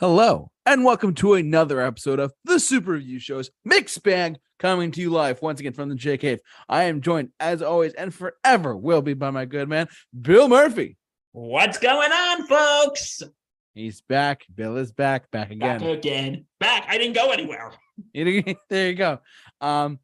Hello, and welcome to another episode of the Super Review Show's Mixed Bag coming to you live once again from the J Cave. I am joined, as always, and forever will be by my good man, Bill Murphy. What's going on, folks? He's back. Bill is back, back Back again. again. Back. I didn't go anywhere. there you go. Um,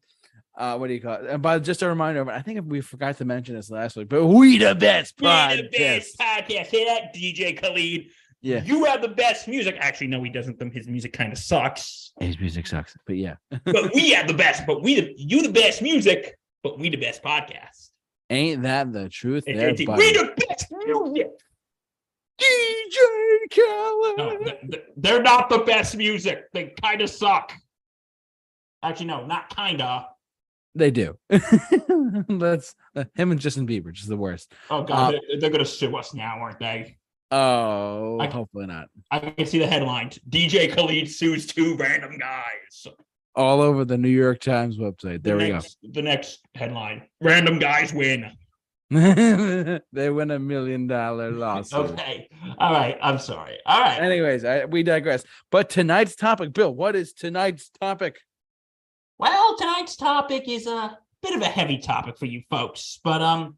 uh, what do you call it? And by just a reminder, I think we forgot to mention this last week, but we the best We podcast. the best podcast. Say that, DJ Khaled. Yeah, You have the best music. Actually, no, he doesn't. His music kind of sucks. his music sucks, but yeah, But we have the best. But we the you the best music. But we the best podcast. ain't that the truth? There, JT, buddy? we the best music. DJ Khaled. No, th- th- they're not the best music. They kind of suck. Actually, no, not kinda. They do. That's uh, him and Justin Bieber, just the worst. Oh god, Uh, they're, they're gonna sue us now, aren't they? Oh, I- hopefully not. I can see the headlines. DJ Khaled sues two random guys. All over the New York Times website. There the we next, The next headline: Random guys win. they win a million dollar lawsuit. Okay. All right. I'm sorry. All right. Anyways, I, we digress. But tonight's topic, Bill, what is tonight's topic? Well, tonight's topic is a bit of a heavy topic for you folks, but um,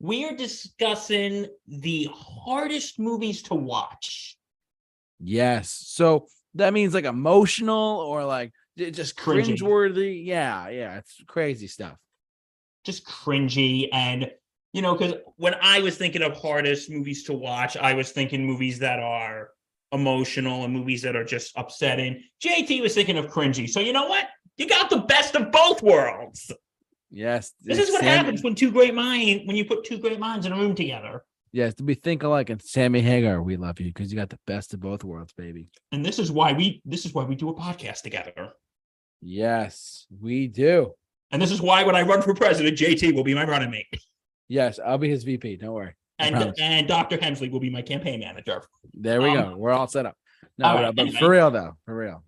we are discussing the hardest movies to watch. Yes. So that means like emotional or like just Cringy. cringeworthy. Yeah, yeah. It's crazy stuff. just cringy and you know because when i was thinking of hardest movies to watch i was thinking movies that are emotional and movies that are just upsetting jt was thinking of cringy so you know what you got the best of both worlds Yes. this is what Sammy- happens when two great minds when you put two great minds in a room together Yes, to be think alike and Sammy Hagar, we love you because you got the best of both worlds, baby. and this is why we this is why we do a podcast together Yes, we do. and this is why when i run for president jt will be my running mate Yes, I'll be his VP. Don't worry. I and promise. and dr hemsley will be my campaign manager There we Um, go. We're all set up. No, right, but anyway. for real though, for real.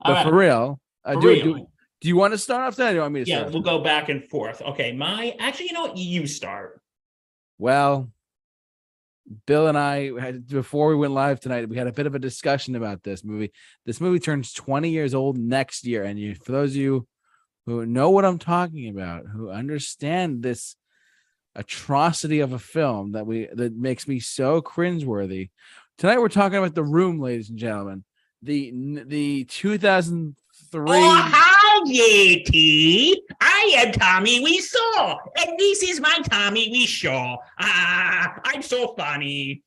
All But right, for real, uh, do, do do you want to start off then? Or do you want me to Yeah, we'll go back and forth. Okay, my actually, you know what? You start. Well, Bill and I had before we went live tonight, we had a bit of a discussion about this movie. This movie turns 20 years old next year. And you for those of you who know what I'm talking about, who understand this atrocity of a film that we that makes me so cringeworthy. Tonight we're talking about the room, ladies and gentlemen. The the 2003 Oh, JT. I am Tommy Wiseau, and this is my Tommy Wiseau. Ah, I'm so funny.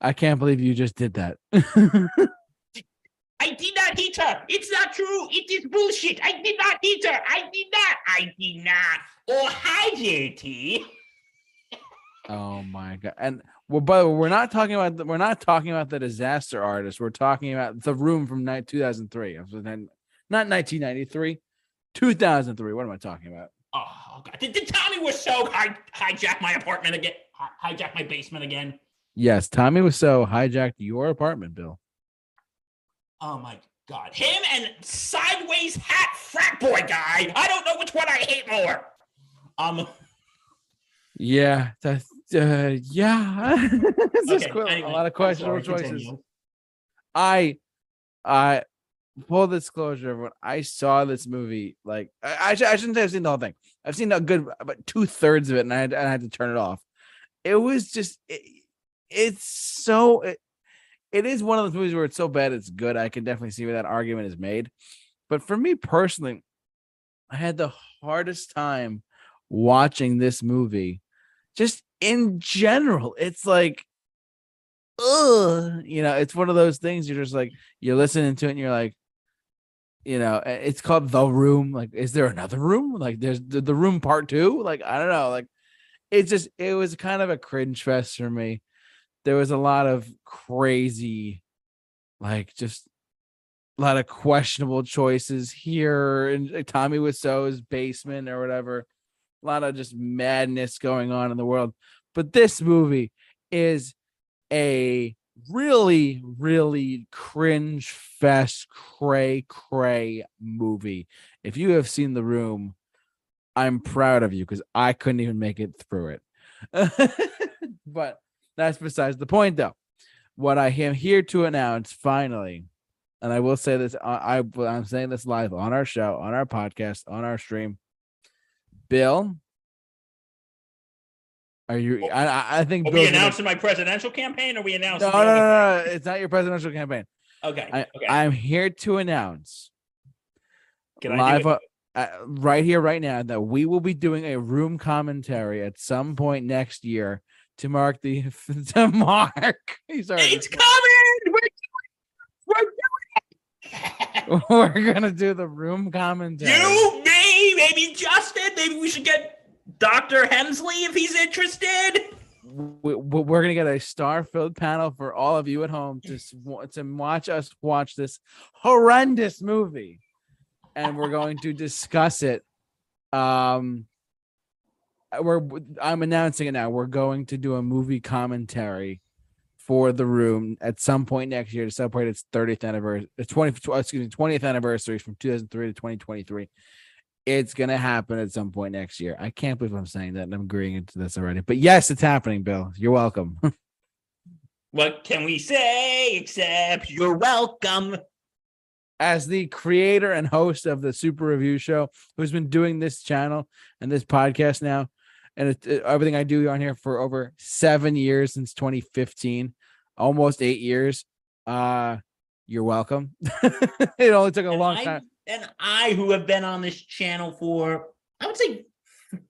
I can't believe you just did that. I did not hit her. It's not true. It is bullshit. I did not hit her. I did not. I did not. Oh, hi, JT. Oh my god! And well, but we're not talking about the, we're not talking about the disaster artist. We're talking about the room from night 2003. Not 1993, 2003. What am I talking about? Oh, God. Did, did Tommy Wiseau hi- hijack my apartment again? Hi- hijack my basement again? Yes, Tommy Wiseau hijacked your apartment, Bill. Oh my god. Him and sideways hat frat boy guy. I don't know which one I hate more. Um Yeah, that's uh, yeah. It's just okay, anyway, a lot of questionable sorry, choices. continue. I, I, full disclosure, when I saw this movie, like I, I, sh- I shouldn't say I've seen the whole thing. I've seen a good about two thirds of it, and I had, I had to turn it off. It was just, it, it's so. It, it is one of those movies where it's so bad it's good. I can definitely see where that argument is made. But for me personally, I had the hardest time watching this movie. Just in general, it's like ugh, you know, it's one of those things you're just like you're listening to it and you're like, you know, it's called the room. Like, is there another room? Like, there's the, the room part two. Like, I don't know. Like, it's just it was kind of a cringe fest for me. There was a lot of crazy, like just a lot of questionable choices here in uh, Tommy Wiseau's basement or whatever. A lot of just madness going on in the world. But this movie is a really, really cringe fest, cray, cray movie. If you have seen The Room, I'm proud of you because I couldn't even make it through it. but that's besides the point, though. What I am here to announce finally, and I will say this, I, I I'm saying this live on our show, on our podcast, on our stream. Bill, are you? I I- I think Are Bill's we announcing my presidential campaign? Or are we announcing? No, no, no, no, no. It's not your presidential campaign. Okay. I, okay. I'm here to announce Can I live it? uh, right here, right now, that we will be doing a room commentary at some point next year to mark the to mark. He's already, It's coming. We're doing. We're doing it. we're gonna do the room commentary. you, me, maybe Justin. Maybe we should get Doctor Hemsley if he's interested. we, we- we're gonna get a star-filled panel for all of you at home to to watch us watch this horrendous movie, and we're going to discuss it. Um, uh, we're I'm announcing it now. We're going to do a movie commentary for the room at some point next year to celebrate its 30th anniversary, 20 excuse me 20th anniversary from 2003 to 2023 it's gonna happen at some point next year. I can't believe I'm saying that and I'm agreeing into this already. But yes, it's happening, Bill. You're welcome. What can we say except you're welcome? As the creator and host of the Super Review Show, who's been doing this channel and this podcast now, and it, it- everything I do on here for over seven years since 2015, almost eight years. Uh, you're welcome. it only took a And long I- time. And I, who have been on this channel for, I would say,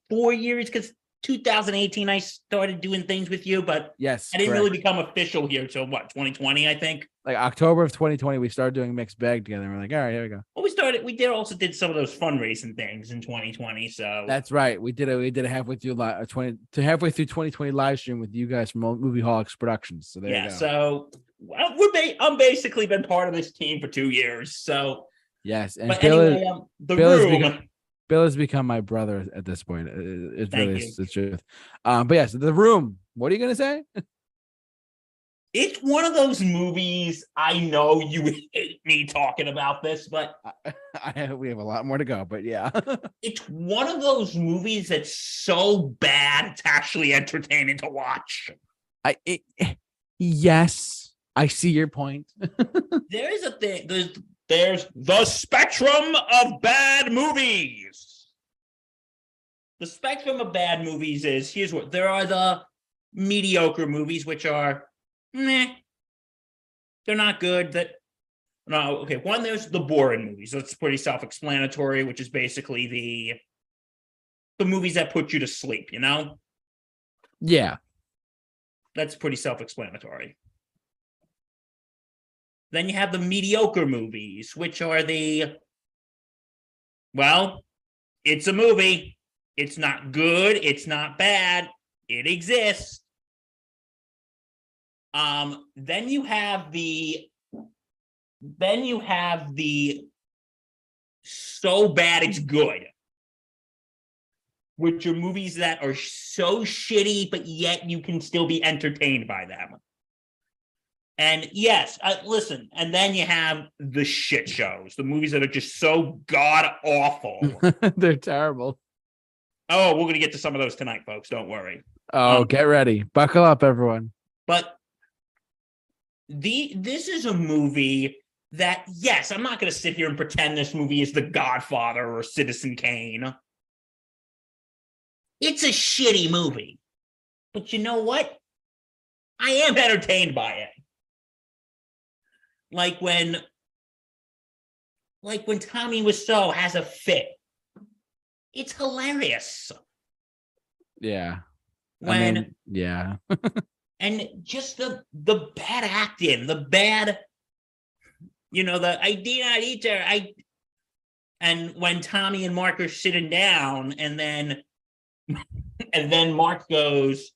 four years, because 2018 I started doing things with you, but Yes, I didn't correct. really become official here till what 2020, I think. like October of 2020, we started doing mixed bag together. We're like, all right, here we go. Well, we started. We did also did some of those fundraising things in 2020. So That's right. We did it. We did a halfway through live, 20 to halfway through 2020 live stream with you guys from Movie Holics Productions. So there yeah. you go. So well, we're ba- I'm basically been part of this team for two years. So, yes, and but Bill, anyway, is, um, the Bill has room. become- Bill has become my brother at this point. It- It's Thank really you. the truth. Um, but yes, the room. What are you gonna say? it's one of those movies. I know you hate me talking about this, but I, I we have a lot more to go, but yeah, it's one of those movies that's so bad it's actually entertaining to watch. I it, yes, I see your point. There is a thing. There's there's the spectrum of bad movies. The spectrum of bad movies is here's what there are the mediocre movies which are meh. They're not good. That no okay. One there's the boring movies. That's pretty self-explanatory, which is basically the the movies that put you to sleep. You know. yeah, That's pretty self-explanatory. Then you have the mediocre movies, which are the well, it's a movie. It's not good, it's not bad. It exists. Um then you have the then you have the so bad it's good. Which are movies that are so shitty, but yet you can still be entertained by them. And yes, uh, listen, and then you have the shit shows, the movies that are just so god awful. they're terrible. oh, we're gonna get to some of those tonight, folks. Don't worry. Oh, Um, get ready, buckle up, everyone. But the this is a movie that yes, I'm not gonna sit here and pretend this movie is The Godfather or Citizen Kane. It's a shitty movie. But you know what? I am entertained by it. Like when like when Tommy Wiseau has a fit. It's hilarious. Yeah, When I mean, yeah, and just the the bad acting, the bad, you know, the I did not eat her. I and when Tommy and Mark are sitting down, and then and then Mark goes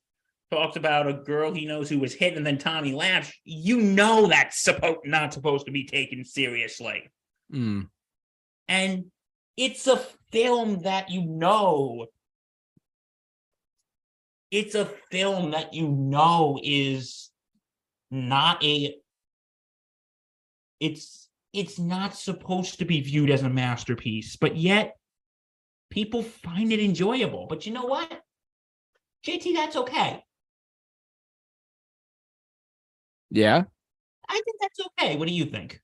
talks about a girl he knows who was hit, and then Tommy laughs. You know that's supposed not supposed to be taken seriously, Mm. and it's a film that you know. It's a film that you know is not a it's it's not supposed to be viewed as a masterpiece, but yet people find it enjoyable. But you know what? JT, that's okay. Yeah. I think that's okay. What do you think?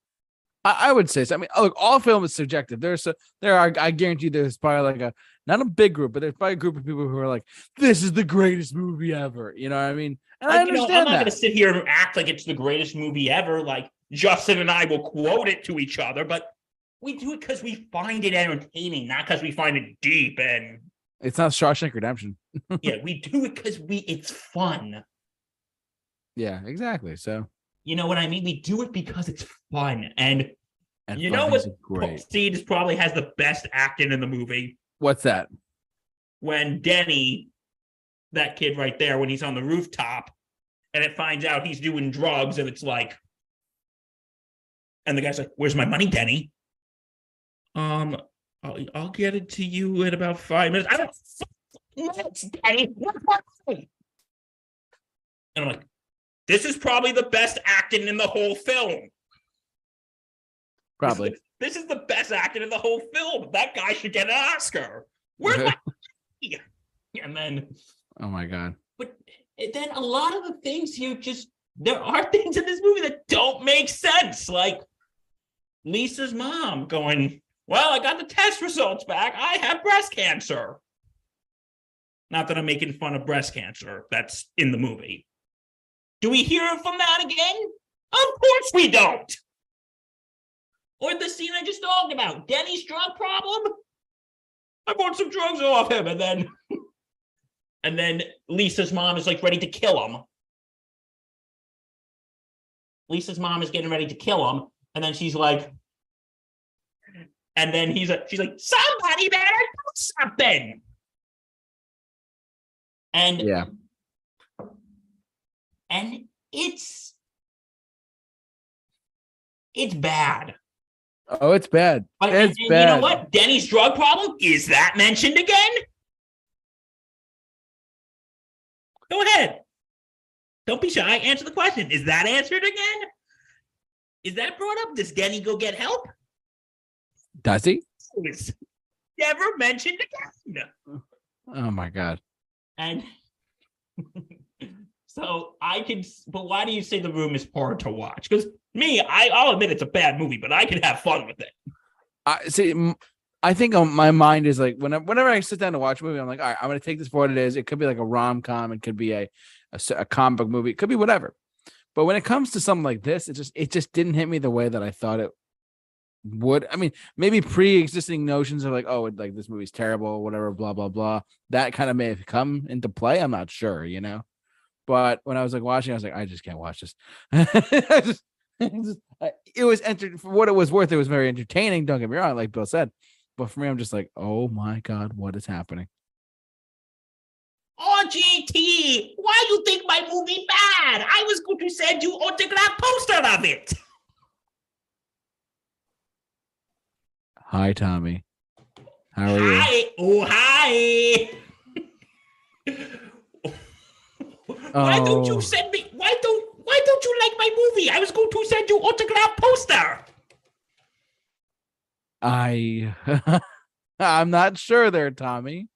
I, I would say so. I mean, oh, look, all film is subjective. There's a, there are, I guarantee there's probably like a, not a big group, but there's probably a group of people who are like, this is the greatest movie ever. You know what I mean? And I Like, you know, I'm understand not going to sit here and act like it's the greatest movie ever. Like Justin and I will quote it to each other, but we do it because we find it entertaining, not because we find it deep. And It's not Shawshank Redemption. yeah, we do it because we it's fun. Yeah, exactly. So, You know what I mean? We do it because it's fun. And and You fun know what? Great. Steve probably has the best acting in the movie What's that? when Denny, that kid right there, when he's on the rooftop and it finds out he's doing drugs and it's like, and the guy's like, Where's my money, Denny? Um, I'll, I'll get it to you in about five minutes. I don't minutes, Denny. Where's my money? And I'm like, This is probably the best acting in the whole film. Probably. This is the best acting in the whole film. That guy should get an Oscar. Where's my? And then oh my god. but then a lot of the things here just there are things in this movie that don't make sense. Like Lisa's mom going, Well, I got the test results back. I have breast cancer. Not that I'm making fun of breast cancer. That's in the movie. Do we hear from that again? Of course we don't. Or the scene I just talked about, Denny's drug problem. I bought some drugs off him, and then and then Lisa's mom is like ready to kill him. Lisa's mom is getting ready to kill him, and then she's like, and then he's like, she's like, somebody better do something. And Yeah. And it's it's bad. Oh, it's bad. But it's and- and bad. you know what? Denny's drug problem is that mentioned again? Go ahead. Don't be shy. Answer the question. Is that answered again? Is that brought up? Does Denny go get help? Does he? It's never mentioned again. Oh my god. And so I could, but why do you say the room is hard to watch? Because me, I, I'll admit it's a bad movie, but I can have fun with it. I see. I think um, my mind is like whenever whenever I sit down to watch a movie, I'm like, all right, I'm gonna take this for what it is. It could be like a rom com, it could be a a comic book movie, it could be whatever. But when it comes to something like this, it just it just didn't hit me the way that I thought it would. I mean, maybe pre-existing notions of like, oh, like this movie's terrible, whatever, blah blah blah. That kind of may have come into play. I'm not sure, you know. But when I was like watching, I was like, I just can't watch this. Just, it just- it was enter for what it was worth. It was very entertaining. Don't get me wrong, like Bill said. But for me, I'm just like, oh my god, what is happening? Oh, JT, why do you think my movie bad? I was going to send you autograph poster of it. Hi, Tommy. How are you? Hi, oh hi. why don't you Oh. send me? Why don't? Why don't you like my movie? I was going to send you autograph poster. I I'm not sure there, Tommy.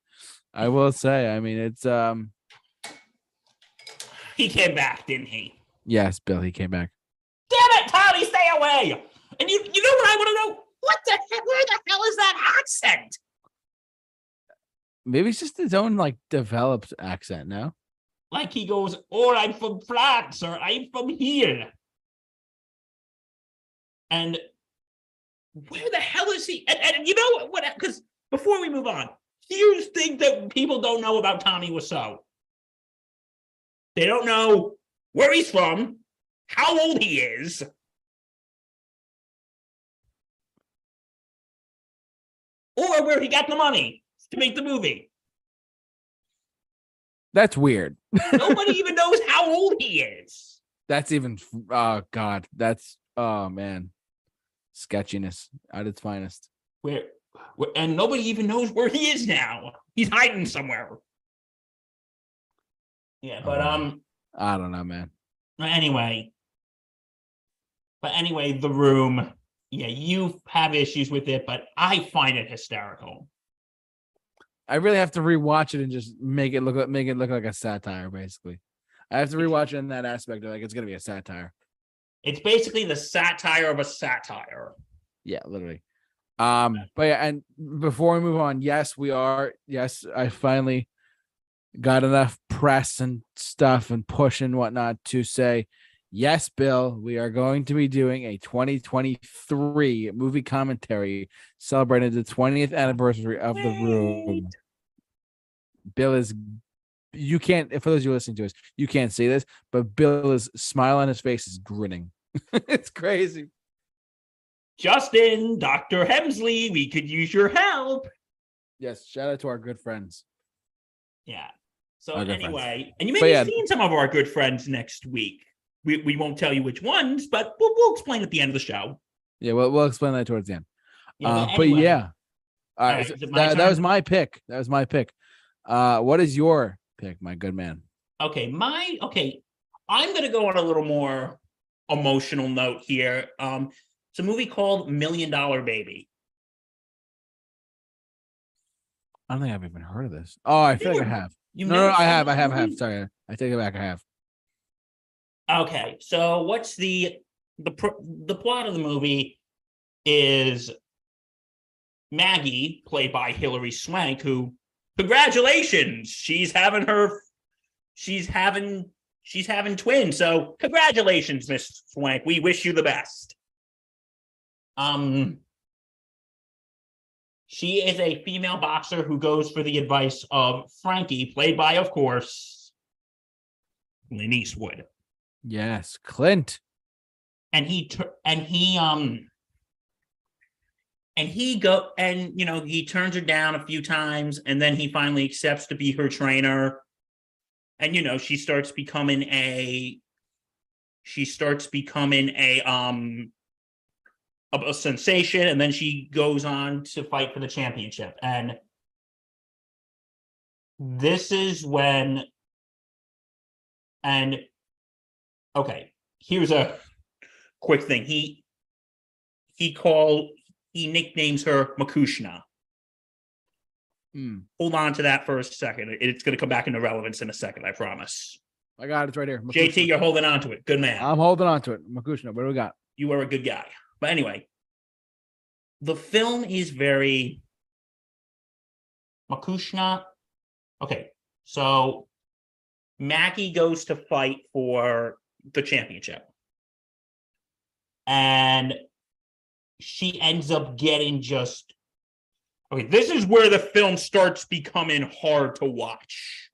I will say, I mean, it's um He came back, didn't he? yes, Bill, he came back. Damn it, Tommy, stay away. And you, you know what I want to know? What the heck? Where the hell is that accent? Maybe it's just his own like developed accent, no? Like he goes, "Oh, I'm from France, or I'm from here." And where the hell is he? And, and you know what? Because before we move on, here's thing that people don't know about Tommy Wiseau. They don't know where he's from, how old he is. Or where he got the money to make the movie. That's weird. Nobody even knows how old he is. That's even oh god, that's oh man. Sketchiness at its finest. where, where and nobody even knows where he is now. He's hiding somewhere. Yeah, but Oh. um I don't know, man. anyway. But anyway, the room. Yeah, you have issues with it, but I find it hysterical. I really have to rewatch it and just make it look like make it look like a satire, basically. I have to rewatch it in that aspect of like it's gonna be a satire. It's basically the satire of a satire. Yeah, literally. Um, but yeah, and before we move on, yes, we are. Yes, I finally got enough press and stuff and push and whatnot to say, yes, Bill, we are going to be doing a 2023 movie commentary celebrating the 20th anniversary of the room. Bill is you can't for those of you listening to us, you can't see this, but Bill is smile on his face is grinning. it's crazy. Justin, Dr. Hemsley, we could use your help. Yes, shout out to our good friends. Yeah. So Our friends. anyway, and you may But be yeah. seeing some of our good friends next week. We, we won't tell you which ones, but we'll, we'll explain at the end of the show. Yeah, we'll we'll explain that towards the end. Yeah, uh, but but anyway, yeah. All right, right, so it my that, that was my pick. That was my pick. Uh what is your pick, my good man? Okay, my okay. I'm gonna go on a little more emotional note here. Um, it's a movie called Million Dollar Baby. I don't think I've even heard of this. Oh, I feel like I have. You've No, no, I have, I have, I have. Sorry, I take it back. I have. Okay, so what's the the the plot of the movie is Maggie, played by Hilary Swank, who congratulations, she's having her she's having she's having twins. So congratulations, Miss Swank. We wish you the best. Um she is a female boxer who goes for the advice of Frankie, played by, of course, Clint Eastwood Yes, Clint. and he tur- and he um and he go and you know he turns her down a few times and then he finally accepts to be her trainer and you know she starts becoming a she starts becoming a um a, a sensation and then she goes on to fight for the championship and this is when and okay here's a quick thing. He he called he nicknames her Makushna. Hmm, Hold on to that for a second. It- It's going to come back into relevance in a second. I promise. I got it it's right here. JT, Makushna. you're holding on to it. Good man. I'm holding on to it. Makushna, what do we got? you are a good guy. But anyway, the film is very Makushna. Okay, so Maggie goes to fight for the championship. And she ends up getting just okay. This is where the film starts becoming hard to watch.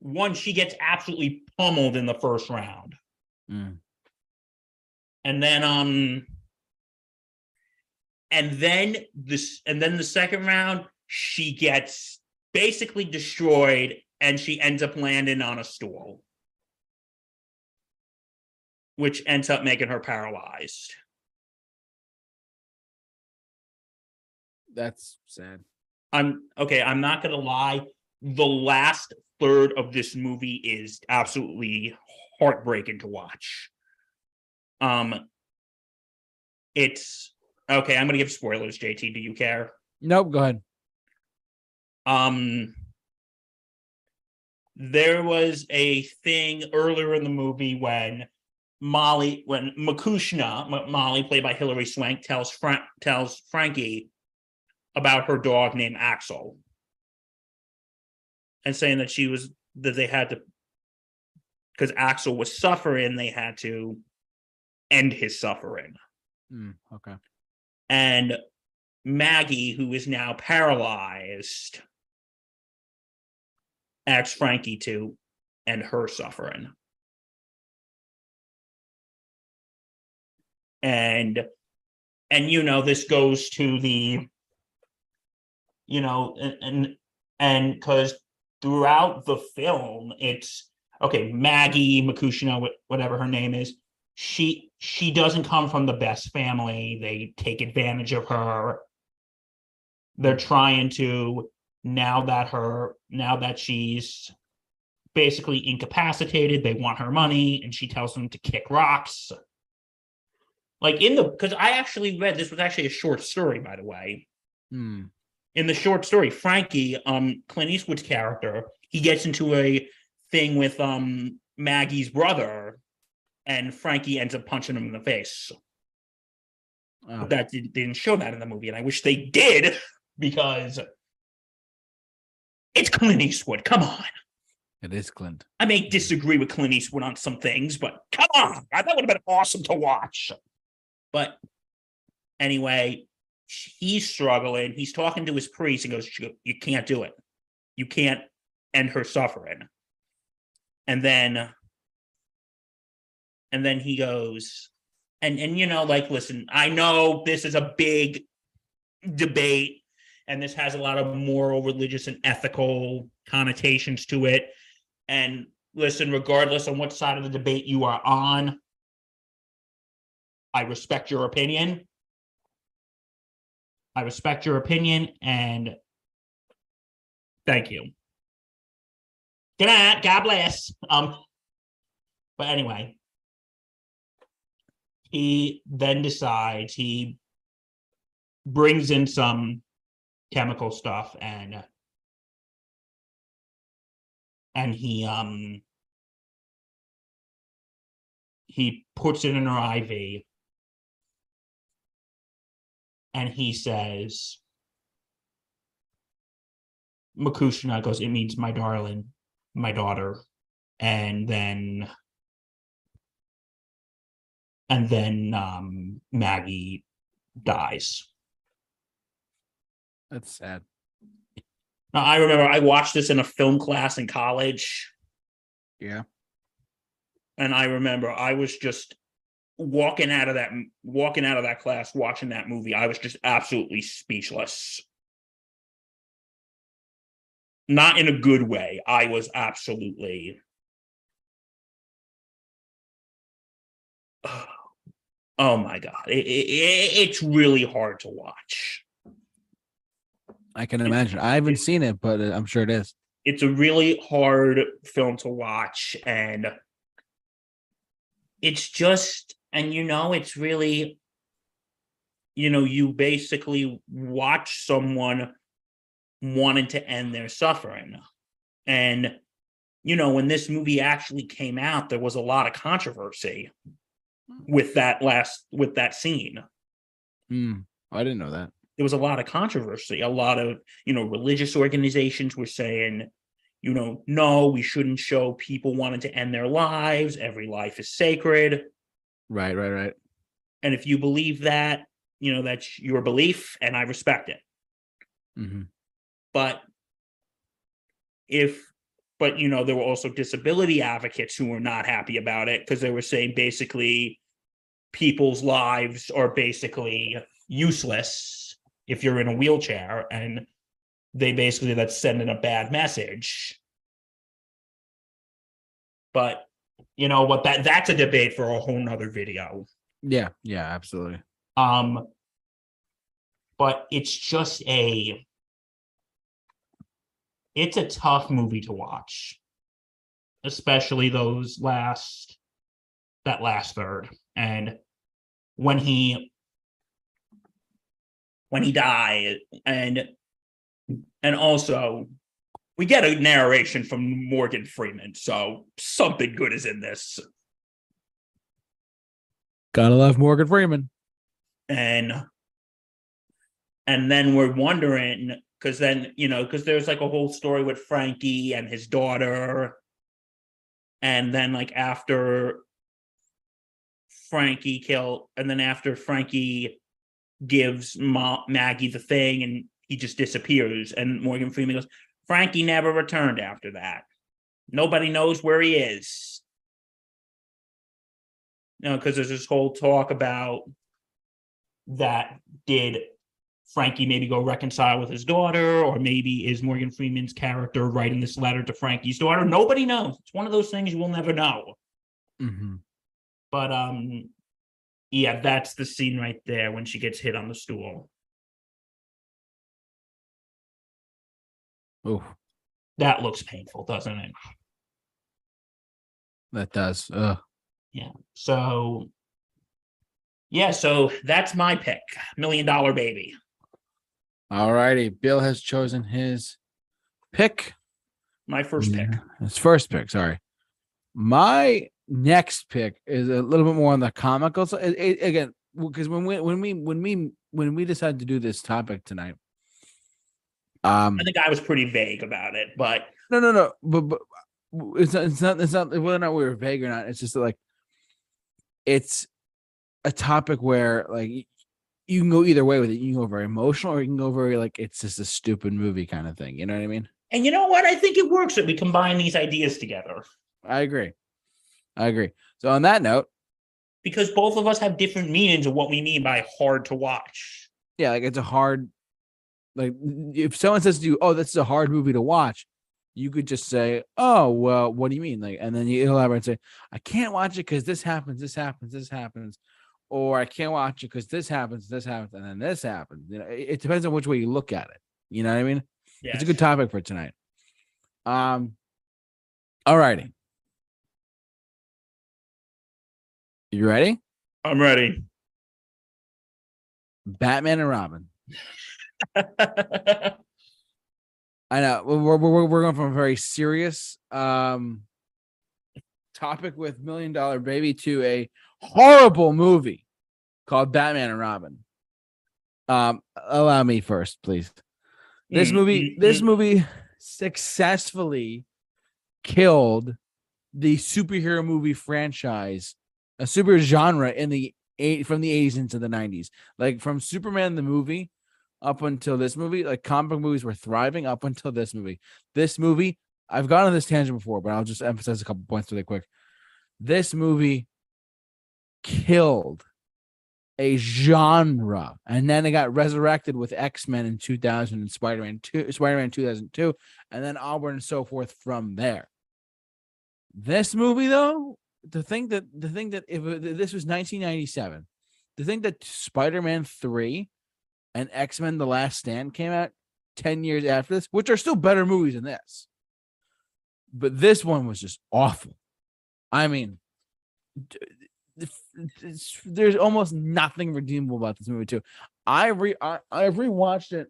One, she gets absolutely pummeled in the first round Hmm, and then um and then this and then the second round she gets basically destroyed and she ends up landing on a stool which ends up making her paralyzed That's sad. i'm okay i'm not gonna lie the last third of this movie is absolutely heartbreaking to watch um it's okay i'm gonna give spoilers jt do you care Nope, go ahead. um there was a thing earlier in the movie when Molly, when Makushna, M- Molly, played by Hilary Swank, tells Frank tells Frankie about her dog named Axel, and saying that she was that they had to because Axel was suffering, they had to end his suffering. Hmm, okay. And Maggie, who is now paralyzed, asks Frankie to end her suffering. And and you know, this goes to the you know, and and because throughout the film, it's okay, Maggie Makushina, whatever her name is, she she doesn't come from the best family. They take advantage of her. They're trying to now that her now that she's basically incapacitated, they want her money, and she tells them to kick rocks. Like in the because I actually read this was actually a short story, by the way Hmm. in the short story, Frankie, um, Clint Eastwood's character, he gets into a thing with um Maggie's brother, and Frankie ends up punching him in the face. Oh, But that did, didn't show that in the movie, and I wish they did because it's Clint Eastwood. Come on. it is Clint. I may disagree with Clint Eastwood on some things, but come on, that would have been awesome to watch. But anyway, he's struggling. He's talking to his priest and goes, "You can't do it. You can't end her suffering." And then, and then he goes, and and you know, like, listen, I know this is a big debate, and this has a lot of moral, religious, and ethical connotations to it. And listen, regardless on what side of the debate you are on, I respect your opinion. I respect your opinion and thank you. Good night. God bless. Um, but anyway, he then decides he brings in some chemical stuff and and he um he puts it in her IV and he says Makushina goes, it means my darling, my daughter. And then and then um Maggie dies. That's sad. Now I remember I watched this in a film class in college. Yeah. and I remember I was just walking out of that walking out of that class watching that movie I was just absolutely speechless not in a good way I was absolutely oh my god it, it, it- it's really hard to watch I can imagine. I haven't seen it, but uh, I'm sure it is. it's a really hard film to watch and it's just and you know it's really you know you basically watch someone wanting to end their suffering and you know when this movie actually came out there was a lot of controversy with that last with that scene Hmm. I didn't know that. there was a lot of controversy. A lot of, you know, religious organizations were saying, you know, no, we shouldn't show people wanting to end their lives. Every life is sacred. Right, right, right. And if you believe that, you know, that's your belief and I respect it. hmm But if, but, you know, there were also disability advocates who were not happy about it because they were saying basically people's lives are basically useless if you're in a wheelchair and they basically that's sending a bad message but you know what that that's a debate for a whole nother video Yeah, yeah, absolutely. um but it's just a it's a tough movie to watch especially those last that last third and when he when he died and and also we get a narration from Morgan Freeman so something good is in this. Gotta love Morgan Freeman. and and then we're wondering because then you know because there's like a whole story with frankie and his daughter. And then like after frankie kill and then after frankie gives Ma- maggie the thing and he just disappears. And morgan freeman goes frankie never returned after that nobody knows where he is you know because there's this whole talk about that did Frankie maybe go reconcile with his daughter, or maybe is Morgan Freeman's character writing this letter to Frankie's daughter? Nobody knows. It's one of those things you will never know. hmm But um, yeah, that's the scene right there when she gets hit on the stool. Oh, That looks painful, doesn't it? that does. Ugh. Yeah. So, yeah, so that's my pick, Million Dollar Baby. All righty. Bill has chosen his pick. My first pick. His first pick. Sorry. My next pick is a little bit more on the comical. It- it- again, because when we when we when we when we decided to do this topic tonight, um, I think I was pretty vague about it, but no, no, no, but, but it's not, it's not, it's not whether or not we were vague or not. It's just like it's a topic where like you can go either way with it. You can go very emotional, or you can go very like it's just a stupid movie kind of thing. You know what I mean? and you know what? I think it works that we combine these ideas together I agree. I agree. So on that note, because both of us have different meanings of what we mean by hard to watch. yeah, like it's a hard like if someone says to you, "Oh, this is a hard movie to watch," you could just say, "Oh, well, what do you mean?" Like, and then you elaborate and say, "I can't watch it because this happens, this happens, this happens," or "I can't watch it because this happens, this happens, and then this happens." You know, it, it depends on which way you look at it. You know what I mean? Yeah, It's a good topic for tonight. Um, all righty, you ready? I'm ready. Batman and Robin. I know we're, we're, we're, going from a very serious um topic with Million Dollar Baby to a horrible movie called Batman and Robin. Um, allow me first, please. This Mm, movie, this movie successfully killed the superhero movie franchise, a super genre in the eight from the 80s into the 90s. Like from Superman the movie up until this movie, like comic book movies were thriving up until this movie. This movie, I've gone on this tangent before, but I'll just emphasize a couple points really quick. This movie killed a genre, and then it got resurrected with X Men in 2000 and Spider Man 2, Spider Man 2002, and then onward and so forth from there. This movie, though, to think that the thing that if this was 1997, to think that Spider Man 3 and X Men: The Last Stand came out 10 years after this, which are still better movies than this, but this one was just awful. I mean, there's almost nothing redeemable about this movie too. I re I, I rewatched it.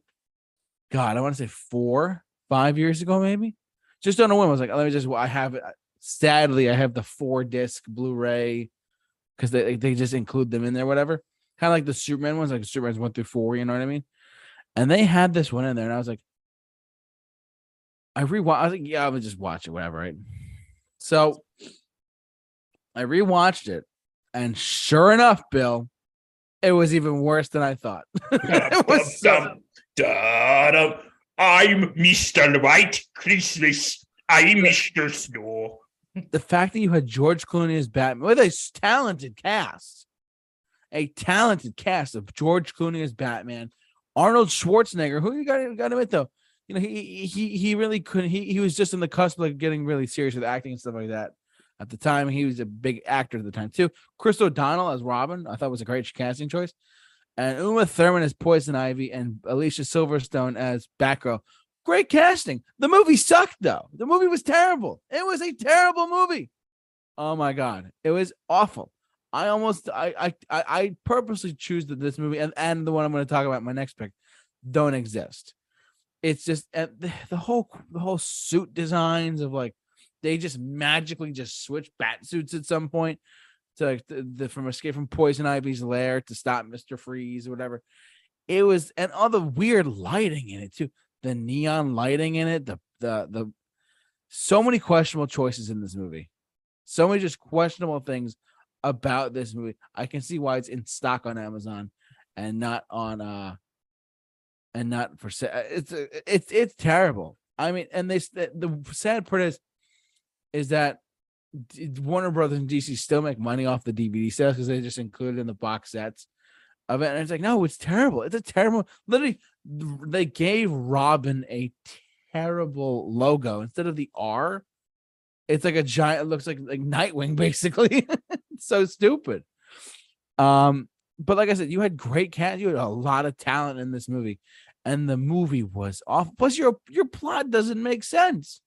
God, I want to say four, five years ago, maybe. Just don't know when. I was like, let me just. I have it. Sadly, I have the four disc Blu-ray because they they just include them in there, whatever. Kind of like the Superman ones, like Superman's one through four. You know what I mean? And they had this one in there, and I was like, I rewatched. I was like, yeah, I would just watch it, whatever, right? So I rewatched it, and sure enough, Bill, it was even worse than I thought. it was so. I'm Mr. White Christmas. I'm Mr. Snow. the fact that you had George Clooney as Batman with a talented cast, a talented cast of George Clooney as Batman, Arnold Schwarzenegger, who you got to admit though, you know he he he really couldn't. He he was just in the cusp of like getting really serious with acting and stuff like that. At the time, he was a big actor at the time too. Chris O'Donnell as Robin, I thought was a great casting choice, and Uma Thurman as Poison Ivy, and Alicia Silverstone as Batgirl. Great casting. The movie sucked though. The movie was terrible. It was a terrible movie. Oh my god, it was awful. I almost I I I, purposely choose that this movie and and the one I'm going to talk about my next pick don't exist. It's just the, the whole the whole suit designs of like they just magically just switch bat suits at some point to like the, the from Escape from Poison Ivy's lair to stop Mister Freeze or whatever. It was and all the weird lighting in it too the neon lighting in it, the the the so many questionable choices in this movie. So many just questionable things about this movie. I can see why it's in stock on Amazon and not on uh and not for sale. it's it's it's terrible. I mean, and they the, the sad part is is that Warner Brothers and DC still make money off the DVD sales because they just include it in the box sets of it. And it's like, no, it's terrible. It's a terrible. Literally, they gave Robin a terrible logo instead of the R. It's like a giant. It looks like like Nightwing, basically. so stupid. Um, but like I said, you had great cast. You had a lot of talent in this movie, and the movie was off. Plus, your your plot doesn't make sense.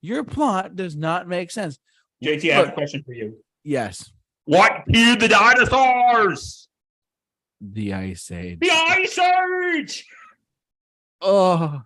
Your plot does not make sense. JT, I have a question for you. Yes, What killed the dinosaurs? the Ice Age. The Ice Age! Oh,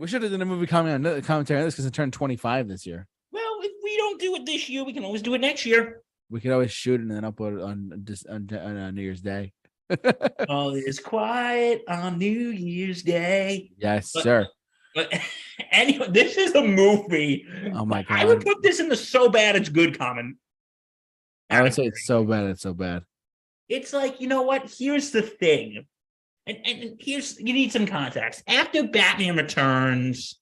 we should have done a movie comment on commentary on this because it turned 25 this year. Well, if we don't do it this year. We can always do it next year. We could always shoot and then upload it on dis- on, on uh, New Year's Day. All is quiet on New Year's Day. yes, But- sir. But anyway, this is a movie. Oh my god! I would put this in the so bad it's good comment. I would say it's so bad. It's so bad. It's like, you know what? Here's the thing. And, and here's you need some context. After Batman Returns,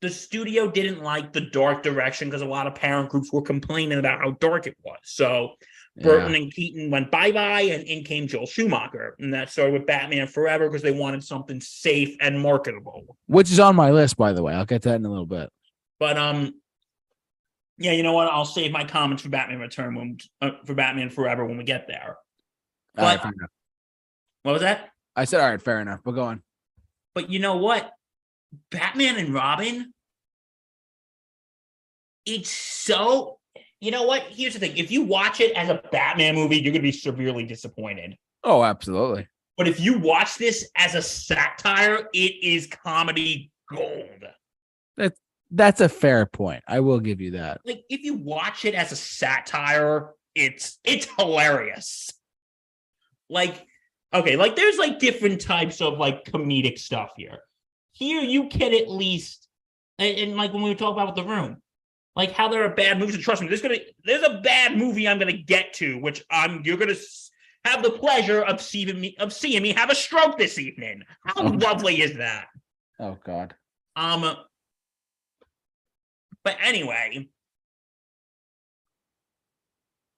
the studio didn't like the dark direction because a lot of parent groups were complaining about how dark it was. So Burton Yeah. and Keaton went bye bye, and in came Joel Schumacher. And that started with Batman Forever because they wanted something safe and marketable. Which is on my list, by the way. I'll get that in a little bit. But um, yeah, you know what? I'll save my comments for Batman Return when uh, for Batman Forever when we get there. But-. What was that? I said, all right, fair enough. But go on. But you know what? Batman and Robin, it's so. You know what? Here's the thing: if you watch it as a Batman movie, you're going to be severely disappointed. Oh, absolutely. But if you watch this as a satire, it is comedy gold. That's a fair point. I will give you that. Like if you watch it as a satire, it's it's hilarious. Like, okay, like there's like different types of like comedic stuff here. Here you can at least, and, and like when we were talking about the room, like how there are bad movies. And trust me, there's gonna there's a bad movie I'm gonna get to, which I'm you're gonna have the pleasure of seeing me of seeing me have a stroke this evening. How Oh. lovely is that? Oh God. Um, but anyway,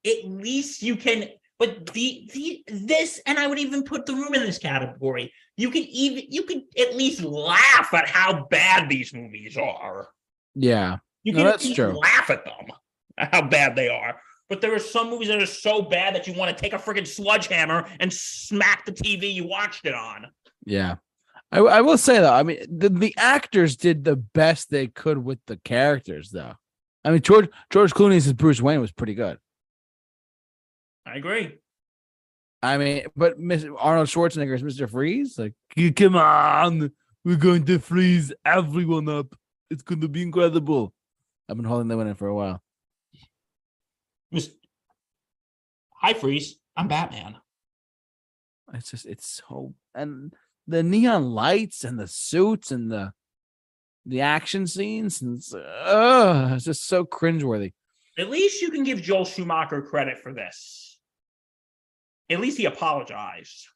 at least you can. But the the this, and I would even put the room in this category. You can even you can at least laugh at how bad these movies are. Yeah. You No, can at that's true. laugh at them, how bad they are. But there are some movies that are so bad that you want to take a freaking sledgehammer and smack the TV you watched it on. Yeah. I, I will say though, I mean, the, the actors did the best they could with the characters, though. I mean, George George Clooney's as Bruce Wayne was pretty good. I agree. I mean, but Miss Arnold Schwarzenegger is Mr. Freeze. Like, come on, we're going to freeze everyone up. It's going to be incredible. I've been holding that one in for a while. Miss- Hi, Freeze. I'm Batman. It's just, it's so, and the neon lights and the suits and the the action scenes, and it's, uh, it's just so cringeworthy. At least you can give Joel Schumacher credit for this. At least he apologized.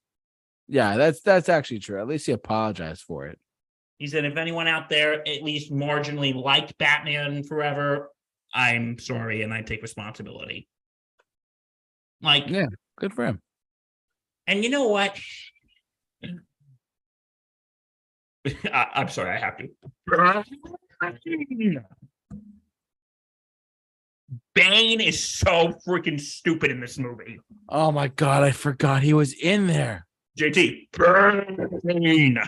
Yeah, that's that's actually true. At least he apologized for it. He said, if anyone out there at least marginally liked Batman Forever, I'm sorry and I take responsibility. Like, Yeah. Good for him. and you know what? I, I'm sorry, I have to. Bane is so freaking stupid in this movie. Oh my god, I forgot he was in there. JT, Bane.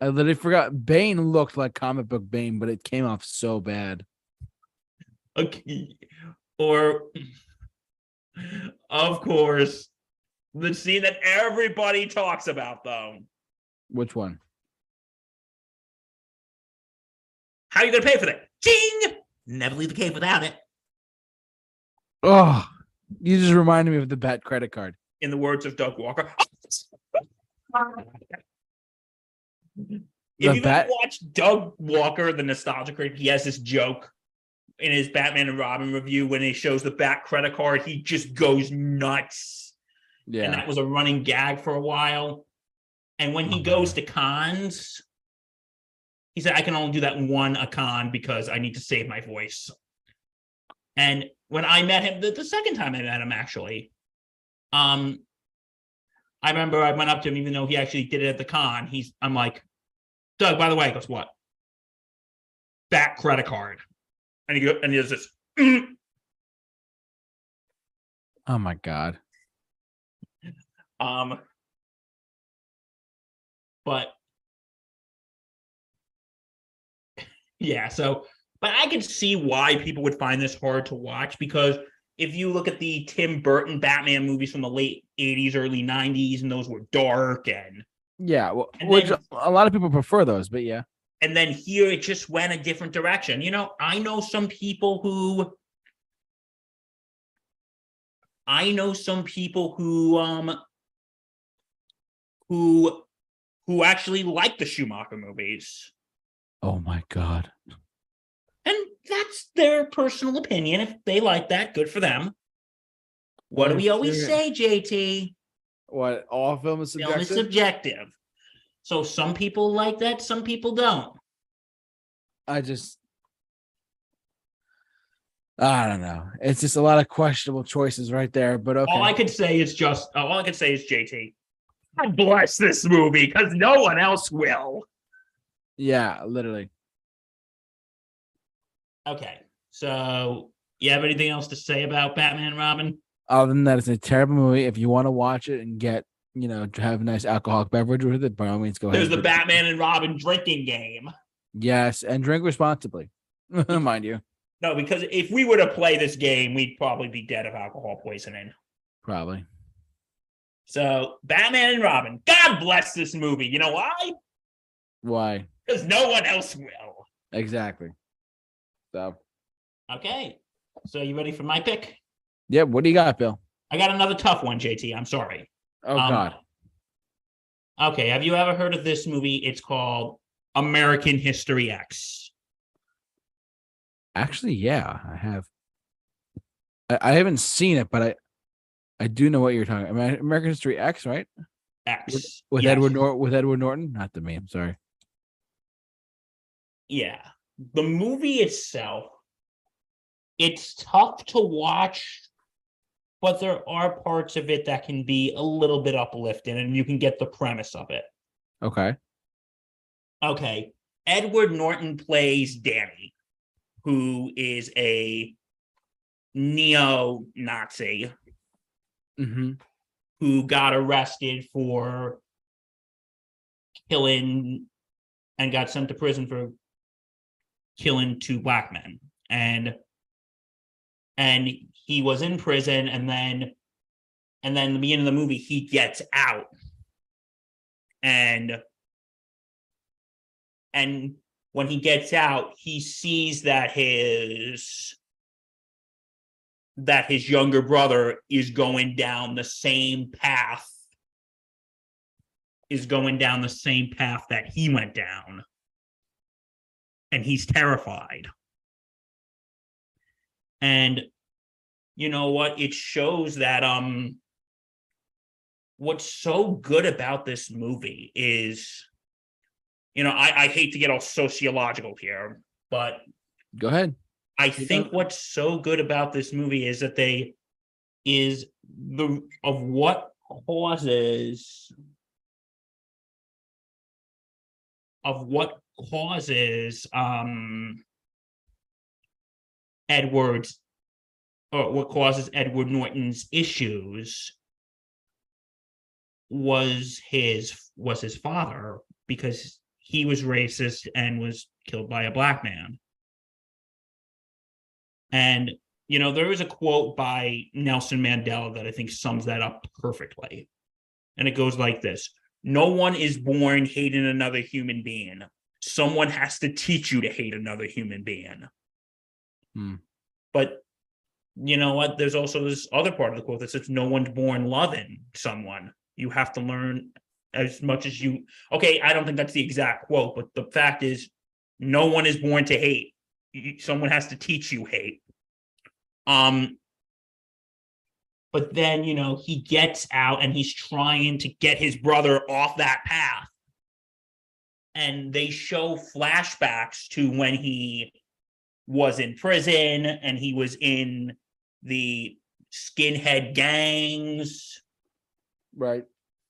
I literally forgot. Bane looked like comic book Bane, but it came off so bad. Okay. Or, of course, the scene that everybody talks about, though. Which one? How are you going to pay for that? Ching! Never leave the cave without it. Oh, you just reminded me of the bat credit card. In the words of Doug Walker. If The you Bat- watch Doug Walker, the nostalgia critic, he has this joke in his Batman and Robin review when he shows the Bat credit card. He just goes nuts. Yeah. And that was a running gag for a while. And when he Mhm. goes to cons, he said, "I can only do that one a con because I need to save my voice." And when I met him, the, the second time I met him, actually, um, I remember I went up to him, even though he actually did it at the con. He's, I'm like, Doug. By the way, he goes, "What?" That credit card, and he goes, and he does this. "Mm." Oh my god. Um, but yeah, so but I can see why people would find this hard to watch because if you look at the Tim Burton Batman movies from the late 80s, early 90s, and those were dark and Yeah. Well, And which then- a lot of people prefer those, but yeah. and then here it just went a different direction. You know, I know some people who I know some people who um who who actually like the Schumacher movies. Oh my god. And that's their personal opinion. If they like that, good for them. What do we always say, JT? What all film is Film is subjective? subjective. So some people like that, some people don't. I just I don't know. It's just a lot of questionable choices right there. But okay. All I could say is just all I could say is JT. God bless this movie because no one else will. Yeah, literally. Okay. So you have anything else to say about Batman and Robin? Other than that, it's a terrible movie. If you want to watch it and get, you know, to have a nice alcoholic beverage with it, by all means, go ahead. There's the Batman and Robin drinking game. Yes, and drink responsibly, mind you. No, because if we were to play this game, we'd probably be dead of alcohol poisoning. Probably. So Batman and Robin, God bless this movie. You know why? Why? Because no one else will. Exactly. So, Okay. So you ready for my pick? yeah. What do you got, Bill? I got another tough one, JT. I'm sorry. Oh Um, God. Okay. Have you ever heard of this movie? It's called American History X. Actually, yeah, I have. I, I haven't seen it, but I, I do know what you're talking. about. American History X, right? X. With Yes. Edward Nor- with Edward Norton, not the meme. Sorry. Yeah. The movie itself, it's tough to watch, but there are parts of it that can be a little bit uplifting and you can get the premise of it. Okay. Okay. Edward Norton plays Danny, who is a neo Nazi Mm-hmm. who got arrested for killing and got sent to prison for killing two black men. And and he was in prison and then and then the beginning of the movie he gets out. And and when he gets out he sees that his that his younger brother is going down the same path is going down the same path that he went down and he's terrified. And you know what? It shows that um what's so good about this movie is you know i i hate to get all sociological here but Go ahead. I You think don't- what's so good about this movie is that they is the of what causes of what causes um Edward's or what causes Edward Norton's issues was his was his father because he was racist and was killed by a black man. And you know, there is a quote by Nelson Mandela that I think sums that up perfectly. And it goes like this No one is born hating another human being. Someone has to teach you to hate another human being. Hmm. But you know what? There's also this other part of the quote that says, No one's born loving someone. You have to learn as much as you. Okay, I don't think that's the exact quote, but the fact is, no one is born to hate. Someone has to teach you hate. Um, but then, you know, he gets out and he's trying to get his brother off that path. And they show flashbacks to when he was in prison and he was in the skinhead gangs Right.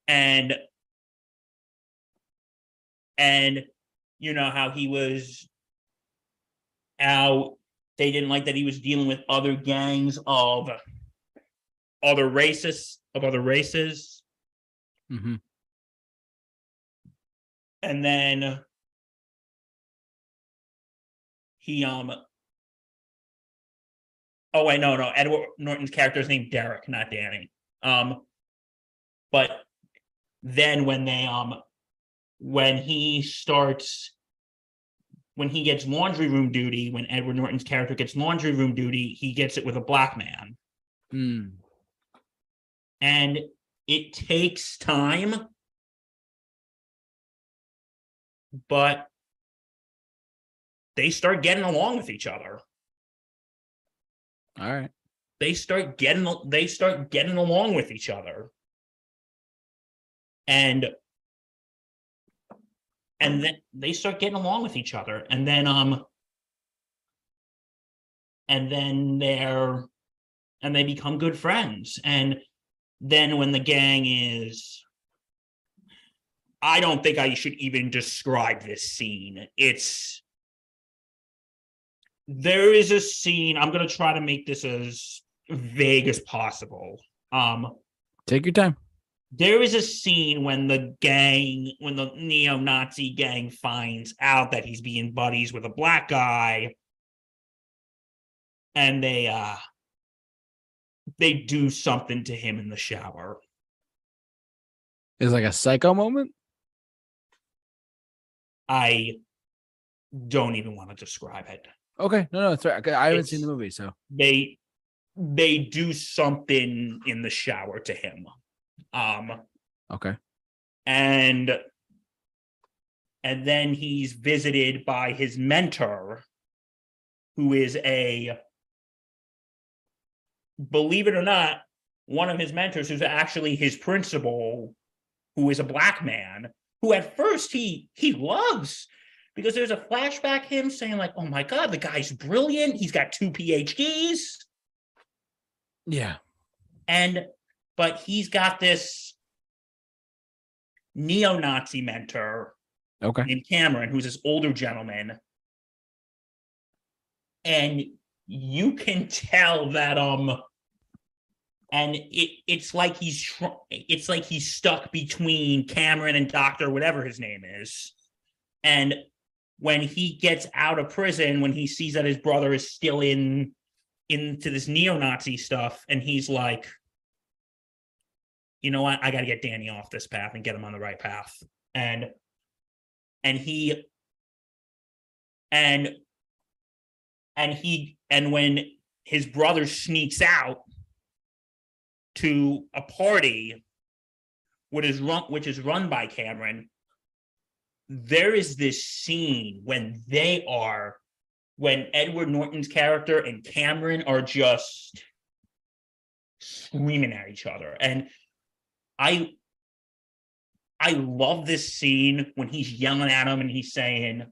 and and you know how he was out they didn't like that he was dealing with other gangs of other races of other races Mm-hmm. And then he um oh wait no no edward norton's character is named derek not danny um but then when they um when he starts when he gets laundry room duty, when Edward Norton's character gets laundry room duty, he gets it with a black man. Hmm. And it takes time. But they start getting along with each other. All right. They start getting they start getting along with each other. And and then they start getting along with each other and then um and then they're and they become good friends and then when the gang is i don't think i should even describe this scene it's there is a scene i'm going to try to make this as vague as possible um Take your time. there is a scene when the gang when the neo-nazi gang finds out that he's being buddies with a black guy and they uh they do something to him in the shower It's like a psycho moment. I don't even want to describe it Okay. No, no, it's right. I haven't seen the movie, so they they do something in the shower to him um okay. and and then he's visited by his mentor who is a believe it or not one of his mentors who's actually his principal who is a black man who at first he he loves because there's a flashback him saying like oh my god the guy's brilliant he's got two phds Yeah. and but he's got this neo-nazi mentor Okay. named Cameron, who's this older gentleman. And you can tell that um and it it's like he's tr- it's like he's stuck between Cameron and Doctor whatever his name is. And when he gets out of prison, when he sees that his brother is still in into this neo-Nazi stuff, and he's like, you know what, I gotta get Danny off this path and get him on the right path. And and he and and he and when his brother sneaks out to a party what is run which is run by Cameron there is this scene when they are when Edward Norton's character and Cameron are just screaming at each other and I I love this scene when he's yelling at him and he's saying,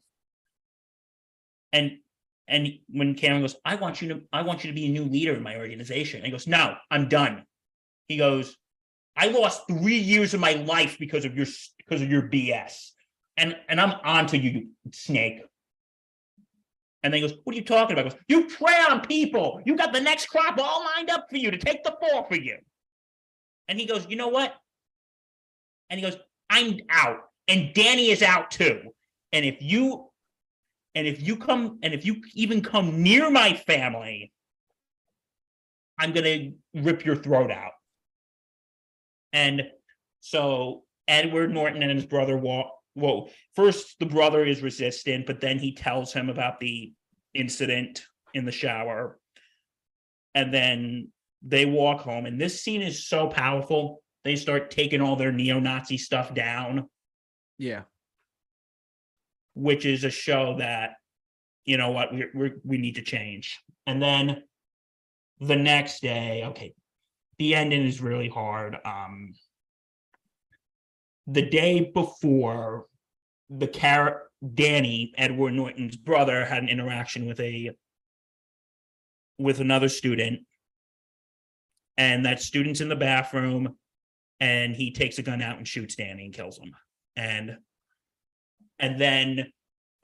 and and when Cameron goes, I want you to, I want you to be a new leader in my organization. And he goes, No, I'm done. He goes, I lost three years of my life because of your because of your BS. And and I'm on to you, you snake. And then he goes, What are you talking about? He goes, You prey on people. You got the next crop all lined up for you to take the fall for you. And he goes, You know what? And he goes, I'm out, and Danny is out too. And if you, and if you come, and if you even come near my family, I'm gonna rip your throat out. And so Edward Norton and his brother walk. Well, first the brother is resistant, but then he tells him about the incident in the shower, and then they walk home. And this scene is so powerful. They start taking all their neo-Nazi stuff down Yeah. which is a show that you know what we we need to change. And then the next day, okay, the ending is really hard. Um, the day before, the car Danny Edward Norton's brother had an interaction with a with another student, and that student's in the bathroom, and he takes a gun out and shoots Danny and kills him, and and then